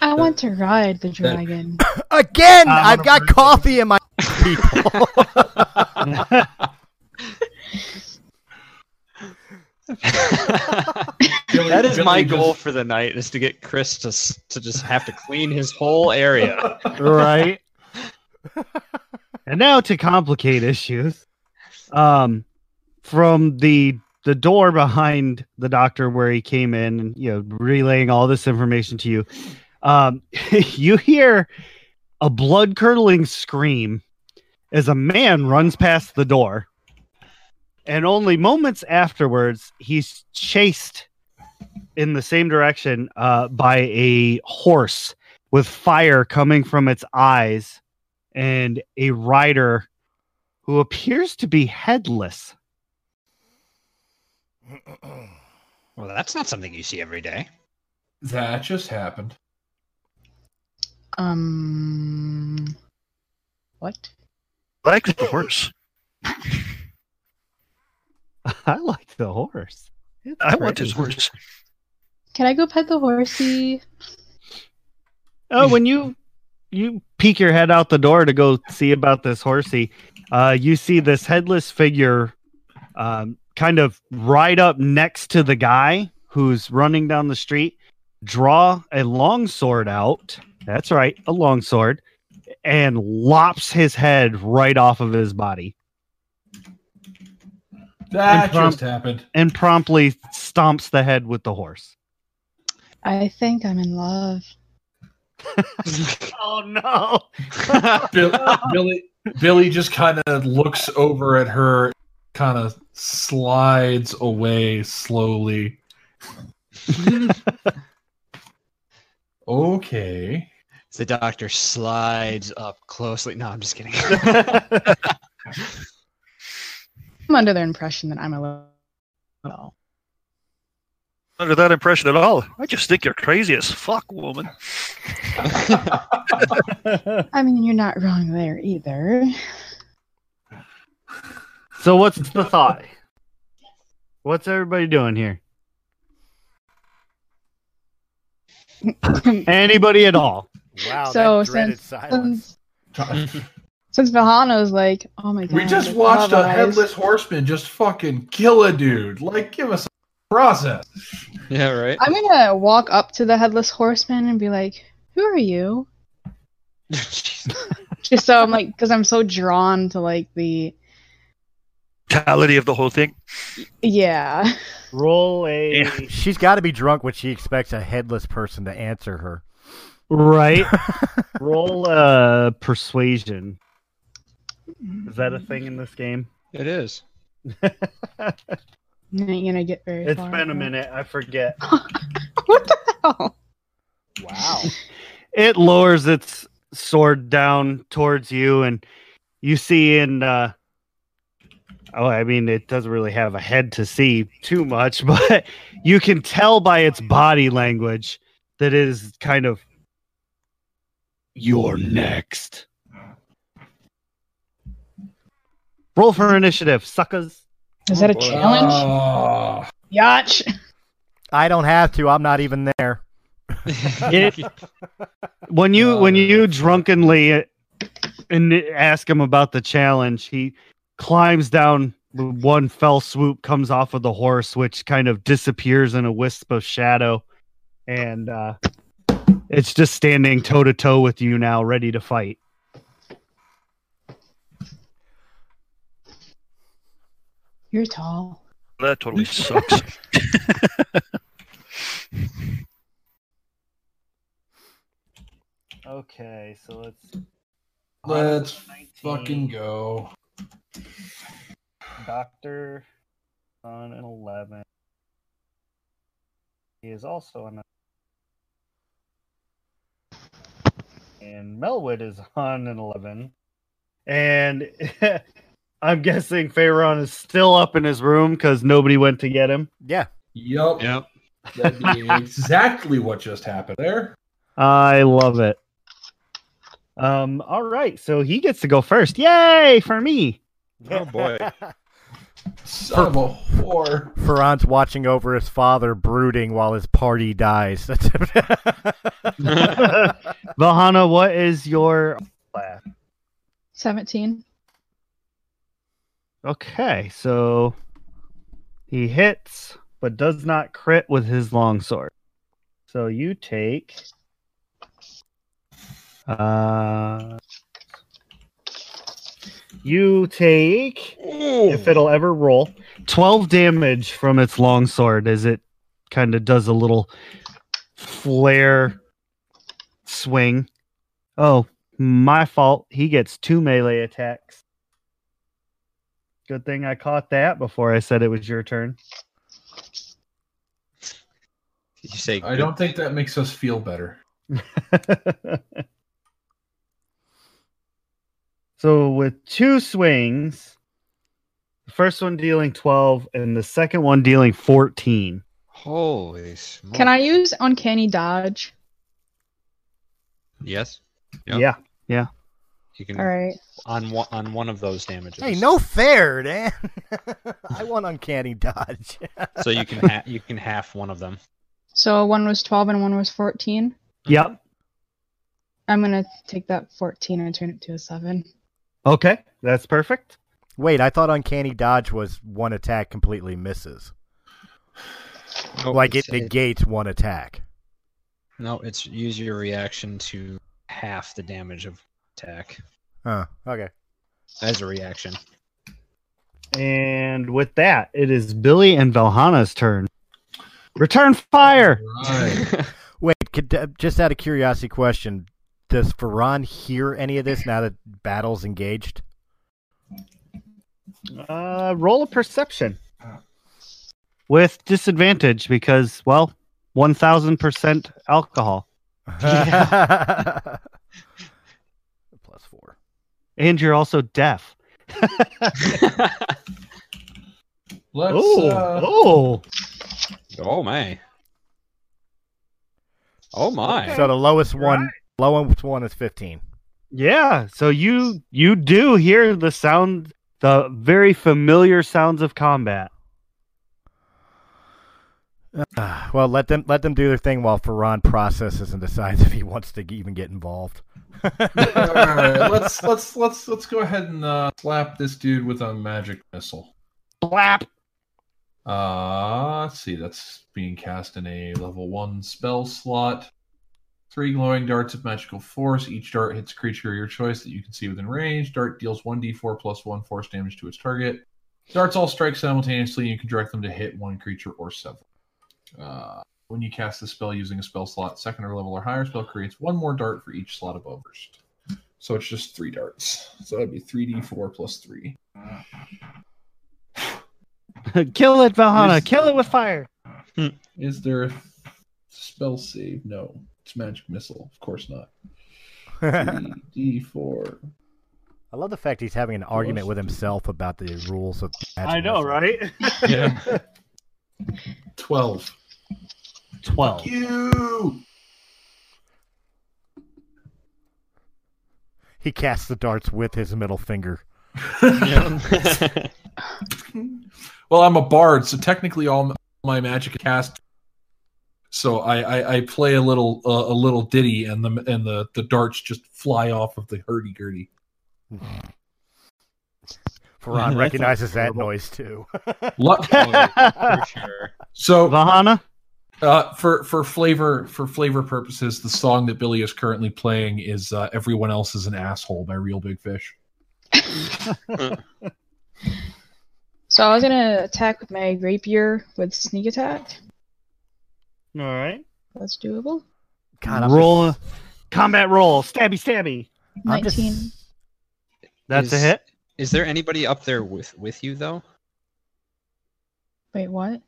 I want to ride the dragon. Again, I I've got bring- coffee in my people. That is my goal for the night: is to get Chris to to just have to clean his whole area. right. and now to complicate issues. Um, from the the door behind the doctor where he came in, and you know, relaying all this information to you, um, you hear a blood curdling scream as a man runs past the door, and only moments afterwards, he's chased in the same direction uh, by a horse with fire coming from its eyes and a rider who appears to be headless. well, that's not something you see every day. That just happened. Um, what? Like the horse. I like the horse. It's I want pretty. his horse. Can I go pet the horsey? Oh, when you you peek your head out the door to go see about this horsey, uh, you see this headless figure, um, kind of right up next to the guy who's running down the street. Draw a long sword out. That's right, a long sword, and lops his head right off of his body, That And just happened. and promptly stomps the head with the horse. I think I'm in love. Oh no! Bill, Billy Billy just kind of looks over at her, kind of slides away slowly. okay. The doctor slides up closely. No, I'm just kidding. I'm under the impression that I'm a little. Well, Under that impression at all. I just think you're crazy as fuck, woman. I mean, you're not wrong there either. So what's the thought? What's everybody doing here? Anybody at all? wow, So, that since- silence. Since, since Valhana's like, oh my god. We just watched a headless horseman just fucking kill a dude. Like, give us a process. yeah, right. I'm gonna walk up to the headless horseman and be like, "Who are you?" Just so I'm like, because I'm so drawn to like the Totality of the whole thing. yeah. Roll a Yeah. She's got to be drunk when she expects a headless person to answer her. Right. Roll uh persuasion. Is that a thing in this game? It is. You ain't gonna get very It's far. been a minute. I forget. what the hell? Wow. It lowers its sword down towards you, and you see in. Uh, oh, I mean, it doesn't really have a head to see too much, but you can tell by its body language that it is kind of. You're next. Roll for initiative, suckers. Is that a challenge? Ah, Yacht. I don't have to. I'm not even there. It- when you Oh, when you drunkenly uh, and ask him about the challenge, he climbs down one fell swoop, comes off of the horse, which kind of disappears in a wisp of shadow, and uh, it's just standing toe to toe with you now, ready to fight. You're tall. That totally sucks. Okay, so let's let's fucking go. Doctor on an eleven. He is also on. A... And Melwood is on an eleven, and I'm guessing Ferran is still up in his room because nobody went to get him. Yeah. Yup. Yep. That'd be exactly what just happened there. I love it. Um. All right, so he gets to go first. Yay for me! Oh boy. Son of a whore. Ferran's watching over his father, brooding while his party dies. Valhana, what is your class? 17. Okay, so he hits but does not crit with his longsword. So you take uh you take if it'll ever roll 12 damage from its longsword as it kind of does a little flare swing. Oh, my fault. He gets two melee attacks. Good thing I caught that before I said it was your turn. Did you say I don't think that makes us feel better. so with two swings, the first one dealing 12 and the second one dealing 14. Holy smoke. Can I use Uncanny Dodge? Yes. Yep. Yeah. Yeah. You can All right. on one on one of those damages. hey, no fair, Dan. I want uncanny dodge. So you can ha- you can half one of them. So one was 12 and one was 14. Yep. I'm going to take that 14 and turn it to a 7. Okay. That's perfect. Wait, I thought uncanny dodge was one attack completely misses. Oh, like it it's- negates one attack. No, it's use your reaction to half the damage of attack Huh. Okay. as a reaction. And with that, it is Billy and Valhana's turn. Return fire. Right. Wait, could, uh, just out of curiosity, question: Does Ferran hear any of this now that battle's engaged? Uh, roll a perception with disadvantage because, well, one thousand percent alcohol, Plus four. and you're also deaf. Let's. oh, uh, oh, oh my. Oh my. So the lowest one, lowest one is fifteen. yeah. So you you do hear the sound, the very familiar sounds of combat. Ah, well, let them let them do their thing while Ferran processes and decides if he wants to even get involved. all right, let's let's let's let's go ahead and uh, slap this dude with a magic missile. Blap. Uh, let's see. That's being cast in a level one spell slot. Three glowing darts of magical force. Each dart hits a creature of your choice that you can see within range. Dart deals 1d4 plus 1 force damage to its target. Darts all strike simultaneously, and you can direct them to hit one creature or several. Uh, When you cast the spell using a spell slot, second or level or higher, spell creates one more dart for each slot above burst. So it's just three darts. So that'd be 3d4 plus 3. Kill it, Valhana. Yes. Kill it with fire. Is there a spell save? No. It's magic missile. Of course not. 3d4. I love the fact he's having an argument with himself about the rules of. I know, right? Yeah. 12. 12. You! He casts the darts with his middle finger. Well, I'm a bard, so technically all my magic cast. So I, I, I play a little uh, a little ditty, and the and the, the darts just fly off of the hurdy gurdy. Ferran recognizes that noise too. Luck. for sure. So Valhana? uh, for for flavor for flavor purposes, the song that Billy is currently playing is uh, "Everyone Else Is an Asshole" by Real Big Fish. So I was gonna attack with my rapier with sneak attack. All right. That's doable. God, I'm roll. Combat roll. Stabby, stabby. I'm just- Nineteen. That's a hit. Is there anybody up there with with you though? Wait, what?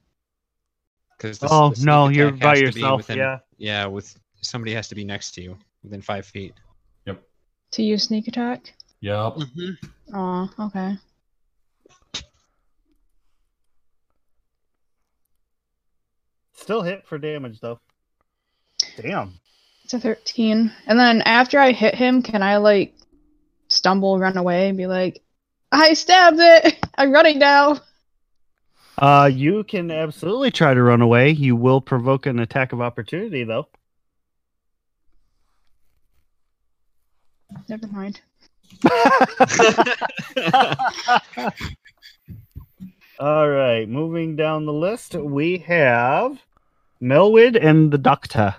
Because Oh, no, you're by yourself, yeah. Yeah, with somebody has to be next to you within five feet. Yep. To use sneak attack? Yep. Mm-hmm. Oh, okay. Still hit for damage, though. Damn. It's a thirteen. And then after I hit him, can I like stumble, run away, and be like, I stabbed it. I'm running now. Uh, you can absolutely try to run away. You will provoke an attack of opportunity, though. Never mind. All right, moving down the list, we have Melwood and the Doctor.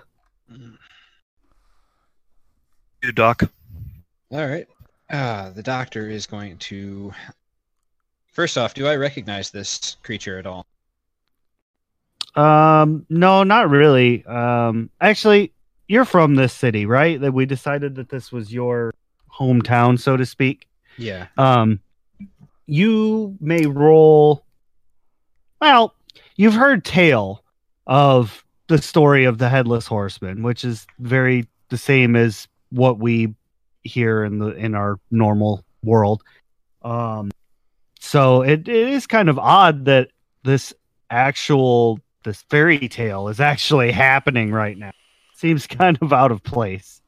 You, Doc. All right. Uh, the doctor is going to. First off, do I recognize this creature at all? Um, no, not really. Um, actually, you're from this city, right? That we decided that this was your hometown, so to speak. Yeah. Um, you may roll. Well, you've heard tale of the story of the headless horseman, which is very the same as what we hear in the in our normal world. Um, so it, it is kind of odd that this actual this fairy tale is actually happening right now. Seems kind of out of place.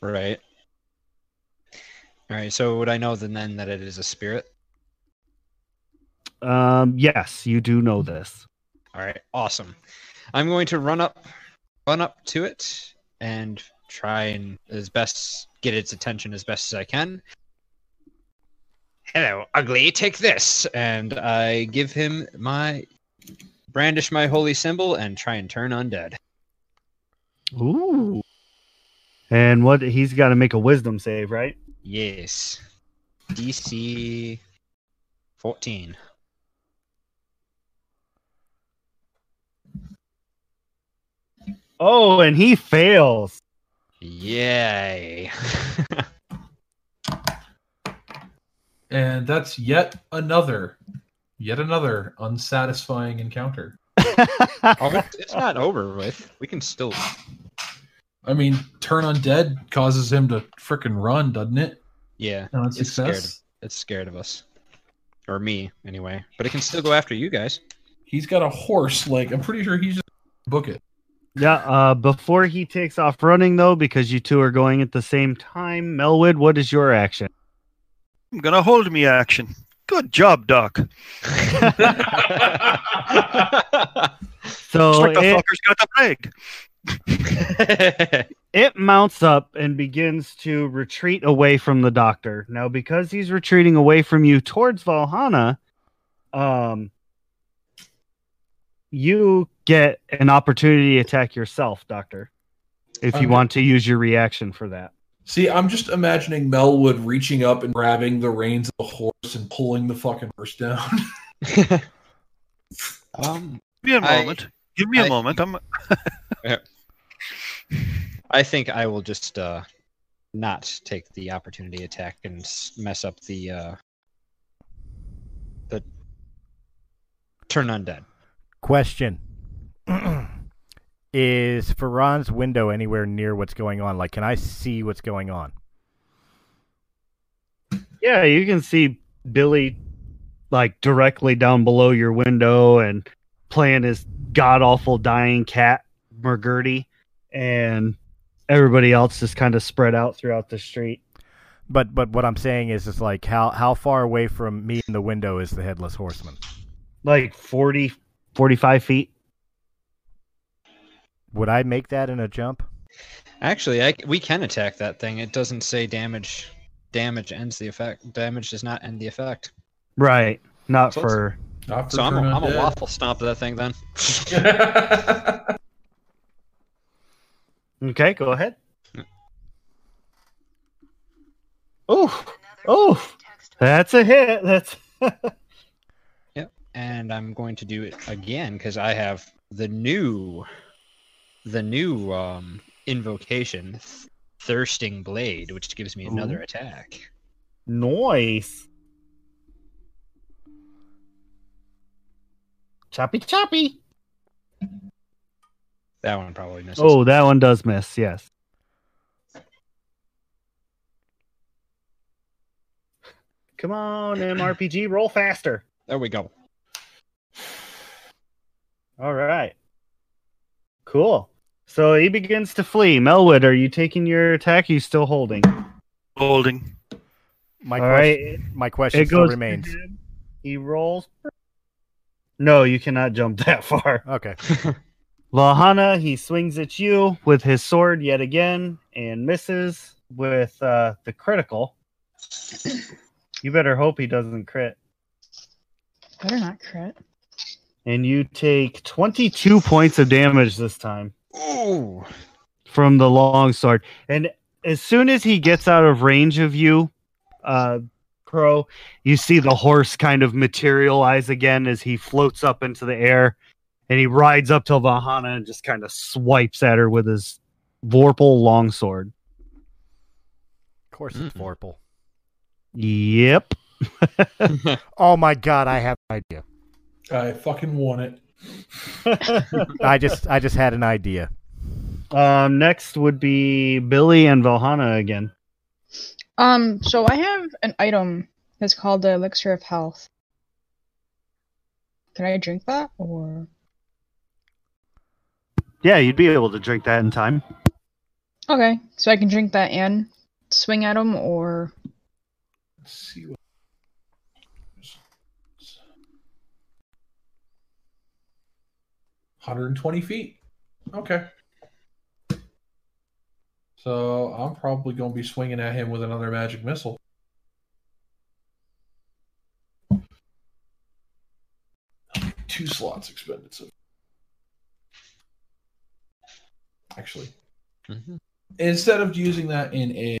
Right. All right. So would I know then, then that it is a spirit? Um, yes, you do know this. All right. Awesome. I'm going to run up, run up to it, and try and as best get its attention as best as I can. Hello, ugly. Take this, and I give him my brandish my holy symbol and try and turn undead. Ooh. And what he's got to make a wisdom save, right? Yes. DC 14. Oh, and he fails. Yay. And that's yet another, yet another unsatisfying encounter. oh, it's, it's not over with. We can still. I mean, turn undead causes him to frickin' run, doesn't it? Yeah. On It's scared. success. It's scared of us. Or me, anyway. But it can still go after you guys. He's got a horse. Like I'm pretty sure he's just book it. Yeah, uh, before he takes off running, though, because you two are going at the same time, Melwood, what is your action? I'm gonna hold me action. Good job, Doc. So Looks like the it, fucker's got the plague. it mounts up and begins to retreat away from the doctor. Now, because he's retreating away from you towards Valhana, um, you get an opportunity to attack yourself, Doctor, if you Okay. want to use your reaction for that. See, I'm just imagining Melwood reaching up and grabbing the reins of the horse and pulling the fucking horse down. um, me a moment. Give me a I- moment. I'm I think I will just uh, not take the opportunity attack and mess up the uh, the turn undead. Question: Is Ferran's window anywhere near what's going on? Like, can I see what's going on? Yeah, you can see Billy like directly down below your window and playing his god awful dying cat McGurdy and everybody else is kind of spread out throughout the street. But but what I'm saying is, is like how how far away from me in the window is the headless horseman? Like 40 45 feet. Would I make that in a jump? Actually, I, we can attack that thing. It doesn't say damage. Damage ends the effect. Damage does not end the effect. Right. Not So for Not for So I'm a, turn I'm a waffle stomp of that thing then. Okay, go ahead. Oh. Oh. That's a hit. That's yep, and I'm going to do it again because I have the new, the new um, invocation, Th- Thirsting Blade, which gives me another Ooh. attack. nice. Choppy choppy. That one probably misses. Oh, that one does miss. Yes. Come on, MRPG, roll faster. there we go. All right. Cool. So he begins to flee. Melwood, are you taking your attack? Are you still holding? holding. My All question, right. my question It still goes. remains. He rolls. No, you cannot jump that far. Okay. Valhana, he swings at you with his sword yet again and misses with uh, the critical. You better hope he doesn't crit. Better not crit. And you take 22 points of damage this time Ooh. from the long sword. And as soon as he gets out of range of you, uh, Crow, you see the horse kind of materialize again as he floats up into the air. And he rides up to Valhana and just kind of swipes at her with his Vorpal longsword. Of course, it's Vorpal. Yep. Oh my god, I have an idea. I fucking want it. I just I just had an idea. Um, next would be Billy and Valhana again. Um, so I have an item that's called the Elixir of Health. Can I drink that or? Yeah, you'd be able to drink that in time. Okay, so I can drink that and swing at him, or Let's see what. 120 feet. Okay. So I'm probably going to be swinging at him with another magic missile. Two slots expended. So actually, Mhm. instead of using that in a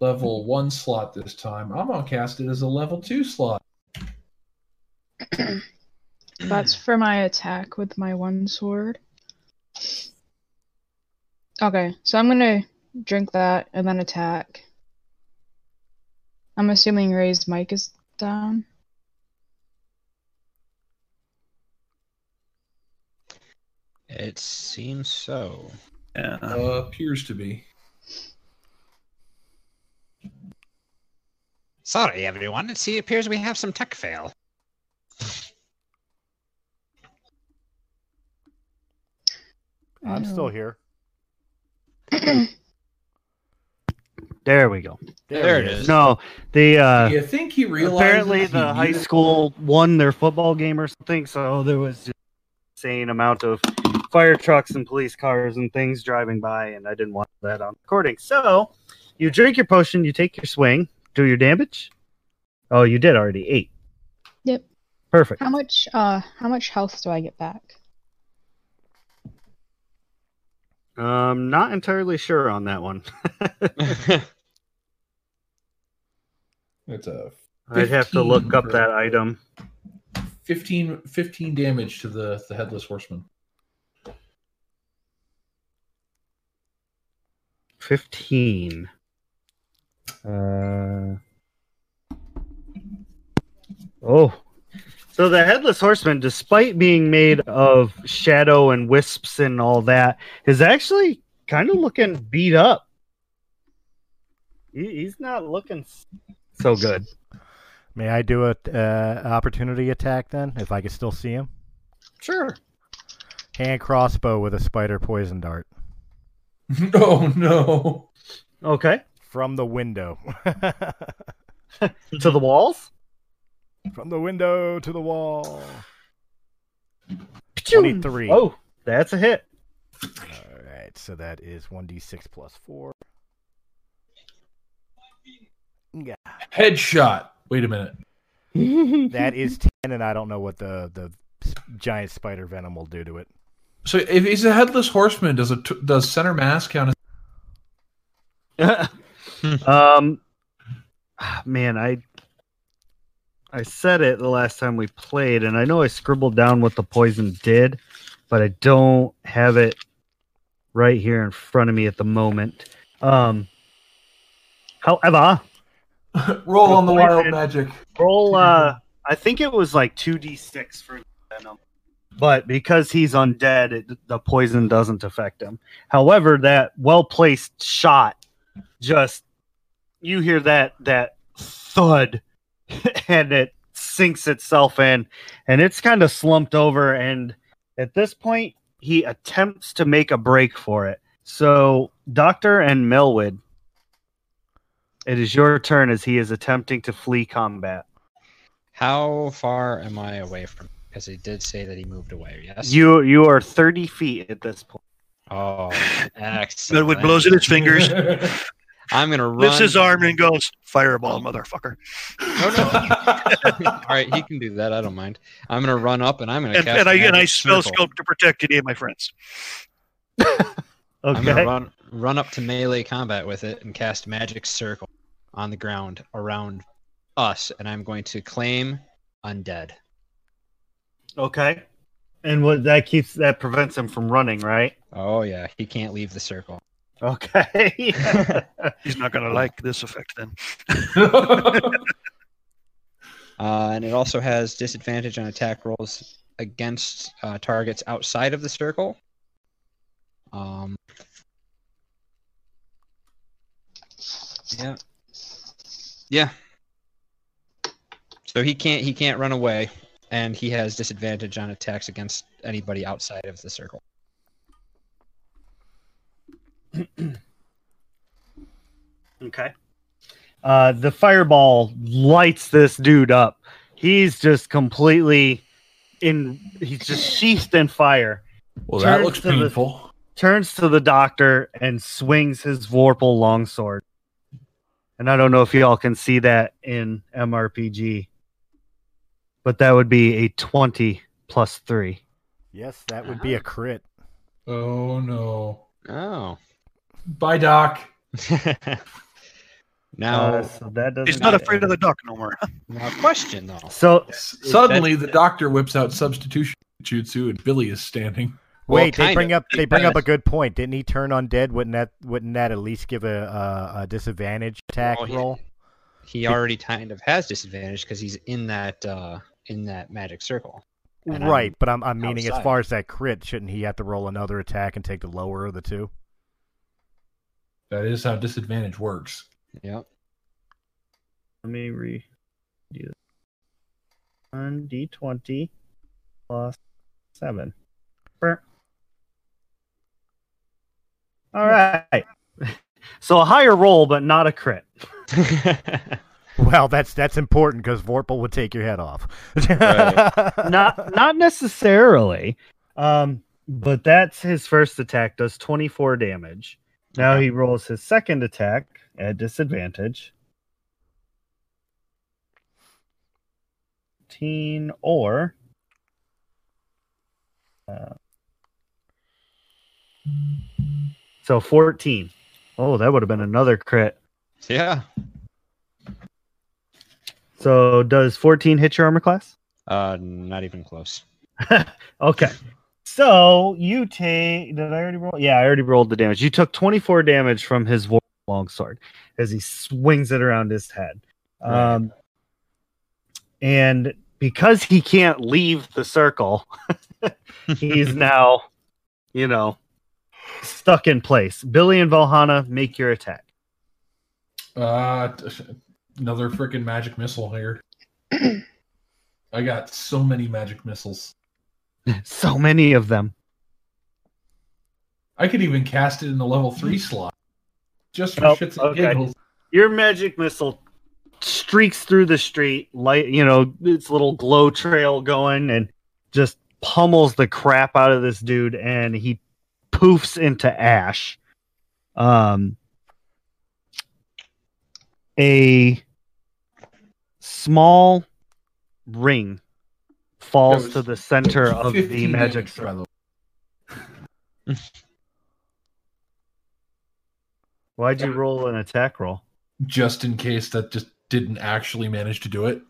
level one slot this time, I'm gonna cast it as a level two slot. that's for my attack with my one sword. Okay, so I'm gonna drink that and then attack. I'm assuming raised mic is down. It seems so. Yeah. Uh, appears to be. Sorry, everyone. It see- appears we have some tech fail. I'm still here. There we go. There it is. No, the uh, you think he realizes apparently he the high muted- school won their football game or something, so there was just insane amount of fire trucks and police cars and things driving by, and I didn't want that on recording. So you drink your potion, you take your swing, do your damage. Oh, you did already eight. Yep. Perfect. How much uh how much health do I get back? Um, not entirely sure on that one. it's a. would have to look up that item. 15, 15 damage to the, the headless horseman. 15. Uh, oh, so the headless horseman, despite being made of shadow and wisps and all that, is actually kind of looking beat up. He's not looking so good. May I do a uh, opportunity attack then, if I can still see him? Sure. Hand crossbow with a spider poison dart oh no. Okay. from the window. To the walls? From the window to the wall. 23. Oh, that's a hit. All right, so that is 1d6 plus 4. Yeah. Headshot. Wait a minute. That is 10, and I don't know what the, the giant spider venom will do to it. So if he's a headless horseman, does it does center mass count as um, ah, man, I I said it the last time we played, and I know I scribbled down what the poison did, but I don't have it right here in front of me at the moment. Um, however, roll on the wild magic? roll. Uh, I think it was like two d six for venom, but because he's undead, it, the poison doesn't affect him. However, that well placed shot just you hear that that thud and it sinks itself in and it's kind of slumped over and at this point he attempts to make a break for it so doctor and melwood it is your turn as he is attempting to flee combat How far am I away from? Because he did say that he moved away. Yes. you you are 30 feet at this point Oh, excellent. Melwood blows in his fingers, I'm gonna run. lifts his arm, and goes, "Fireball, motherfucker!" Oh, All right, he can do that. I don't mind. I'm gonna run up and I'm gonna And, cast and I and I magic spell circle. scope to protect any of my friends. okay. I'm gonna run run up to melee combat with it and cast magic circle on the ground around us, and I'm going to claim undead. okay and what that keeps that prevents him from running right Oh yeah, he can't leave the circle. Okay He's not going to like this effect then. Uh, and it also has disadvantage on attack rolls against uh, targets outside of the circle. Um, yeah, yeah. So he can't he can't run away, and he has disadvantage on attacks against anybody outside of the circle. Okay. Uh, the fireball lights this dude up. He's just completely in. He's just sheathed in fire. well, that looks to the- painful. Turns to the doctor and swings his Vorpal longsword. And I don't know if y'all can see that in MRPG, but that would be a twenty plus three. Yes, that would be a crit. Oh no. Oh. Bye, Doc. now, Uh, so that doesn't. He's not afraid of the duck no more. now, question though. So S- Suddenly, the doctor whips out substitution jutsu, and Billy is standing. Well, Wait, they bring of. up they bring up a good point. Didn't he turn undead? Wouldn't that wouldn't that at least give a a, a disadvantage attack Well, roll? he already kind of has disadvantage because he's in that uh in that magic circle. and I'm Right, but I'm I'm meaning as far as that crit, shouldn't he have to roll another attack and take the lower of the two? That is how disadvantage works. Yep. Let me re do this. One D twenty plus seven. Brr. All right. So a higher roll, but not a crit. Well, that's that's important because Vorpal would take your head off. Not not necessarily. Um, but that's his first attack does twenty four damage. Now he rolls his second attack at disadvantage. 15 or uh, so 14 oh that would have been another crit yeah. so does 14 hit your armor class Uh, not even close. okay So you take. Did I already roll? Yeah, I already rolled the damage. You took 24 damage from his longsword as he swings it around his head. Um, and because he can't leave the circle, he's now, you know, stuck in place. Billy and Valhana, make your attack. Uh, another freaking magic missile here. I got so many magic missiles. So many of them. I could even cast it in the level three slot, just for Oh, shits and okay. giggles. Your magic missile streaks through the street, light, you know, its little glow trail going, and just pummels the crap out of this dude, and he poofs into ash. Um, a small ring falls was to the center of the magic damage, by the way. Why'd you roll an attack roll? just in case that just didn't actually manage to do it.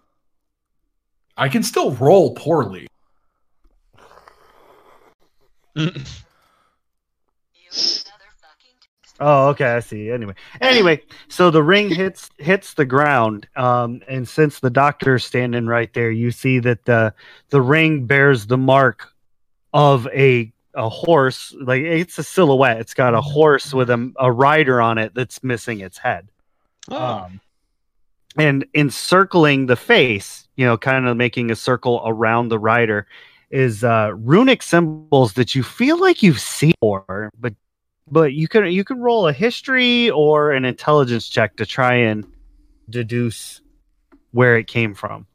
I can still roll poorly. Oh, okay, I see. Anyway, anyway, so the ring hits hits the ground, um, and since the doctor's standing right there, you see that the the ring bears the mark of a a horse. Like it's a silhouette. It's got a horse with a, a rider on it that's missing its head. Oh, Um, and encircling the face, you know, kind of making a circle around the rider, is uh, runic symbols that you feel like you've seen before, but but you can you can roll a history or an intelligence check to try and deduce where it came from,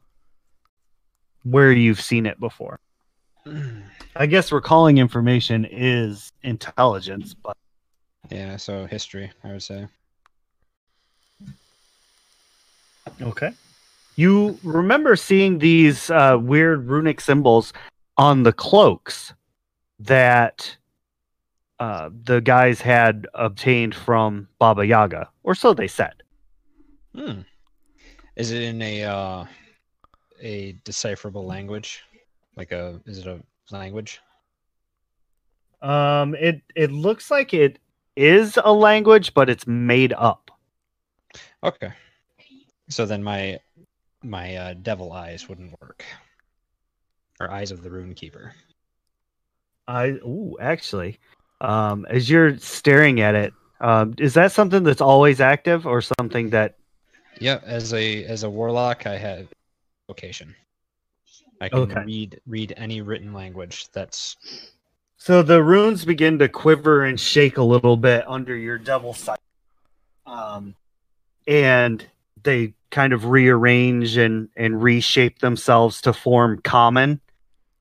where you've seen it before. I guess recalling information is intelligence, but yeah. So history, I would say. Okay. You remember seeing these uh, weird runic symbols on the cloaks that uh, the guys had obtained from Baba Yaga, or so they said. Hmm. Is it in a uh, a decipherable language? Like a is it a language? Um, it it looks like it is a language, but it's made up. Okay. So then my my uh, devil eyes wouldn't work. Or eyes of the rune keeper. I ooh, actually, um, as you're staring at it, um, is that something that's always active, or something that Yeah, as a as a warlock, I have location. I can Okay. read read any written language. That's So the runes begin to quiver and shake a little bit under your double sight. Um, and they kind of rearrange and, and reshape themselves to form common.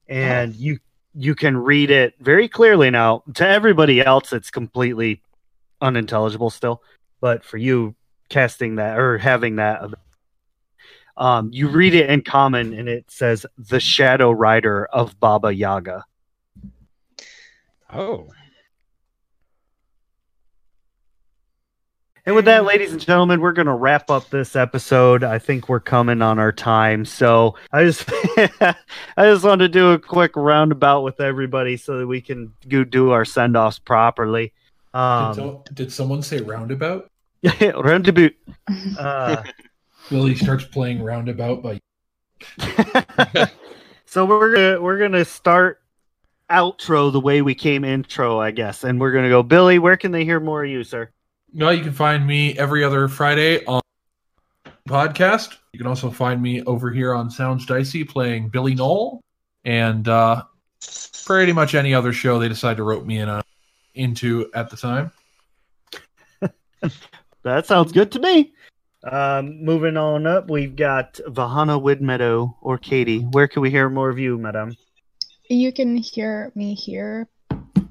And you you can read it very clearly now. To everybody else, it's completely unintelligible still. But for you casting that or having that um, you read it in common and it says the shadow rider of Baba Yaga. oh And with that, ladies and gentlemen, we're going to wrap up this episode. I think we're coming on our time, so I just I just want to do a quick roundabout with everybody so that we can go do our send offs properly. did, Um, so- did someone say roundabout? Yeah, roundabout. Uh, Billy starts playing roundabout by so we're gonna we're gonna start outro the way we came intro, I guess, and we're gonna go. Billy, where can they hear more of you, sir? No, you can find me every other Friday on podcast. You can also find me over here on Sounds Dicey playing Billy Knoll and uh, pretty much any other show they decide to rope me in on, into at the time. That sounds good to me. Um, moving on up, we've got Valhana Widmeadow or Katie. Where can we hear more of you, madam? You can hear me here.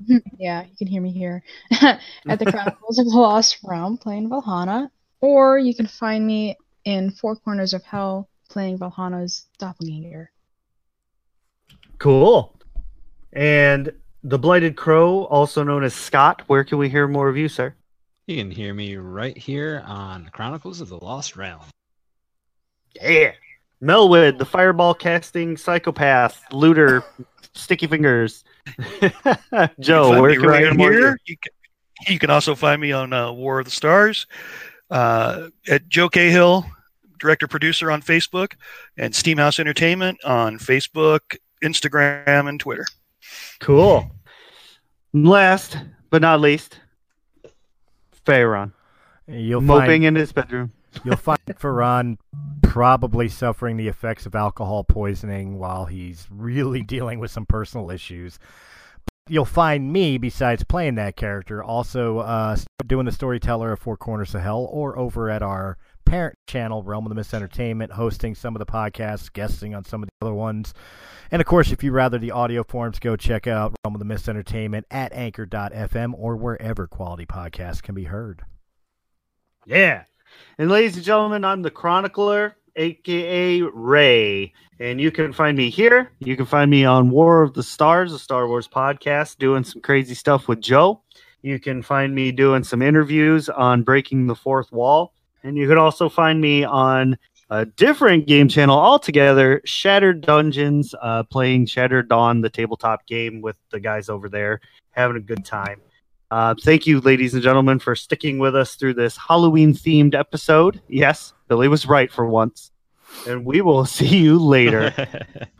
yeah, you can hear me here at the Chronicles of the Lost Realm playing Valhana, or you can find me in Four Corners of Hell playing Valhana's doppelganger. Cool. And the Blighted Crow, also known as Scott. Where can we hear more of you, sir? you can hear me right here on Chronicles of the Lost Realm. Yeah. Melwood, the fireball casting psychopath, looter, sticky fingers. Joe, find where can we right get more you? here. You can, you can also find me on uh, War of the Stars uh, at Joe Cahill, director producer on Facebook, and Steamhouse Entertainment on Facebook, Instagram, and Twitter. Cool. Last but not least, Ferran. You'll moping find in his bedroom. You'll find Ferran probably suffering the effects of alcohol poisoning while he's really dealing with some personal issues. You'll find me, besides playing that character, also uh, doing the storyteller of Four Corners of Hell, or over at our parent channel, Realm of the Mist Entertainment, hosting some of the podcasts, guesting on some of the other ones. And of course, if you'd rather the audio forms, go check out Realm of the Mist Entertainment at anchor.fm or wherever quality podcasts can be heard. Yeah. And ladies and gentlemen, I'm the Chronicler, aka Ray. And you can find me here. You can find me on War of the Stars, a Star Wars podcast, doing some crazy stuff with Joe. You can find me doing some interviews on Breaking the Fourth Wall. And you can also find me on a different game channel altogether, Shattered Dungeons, uh, playing Shattered Dawn, the tabletop game with the guys over there, having a good time. Uh, thank you, ladies and gentlemen, for sticking with us through this Halloween themed episode. Yes, Billy was right for once. And we will see you later.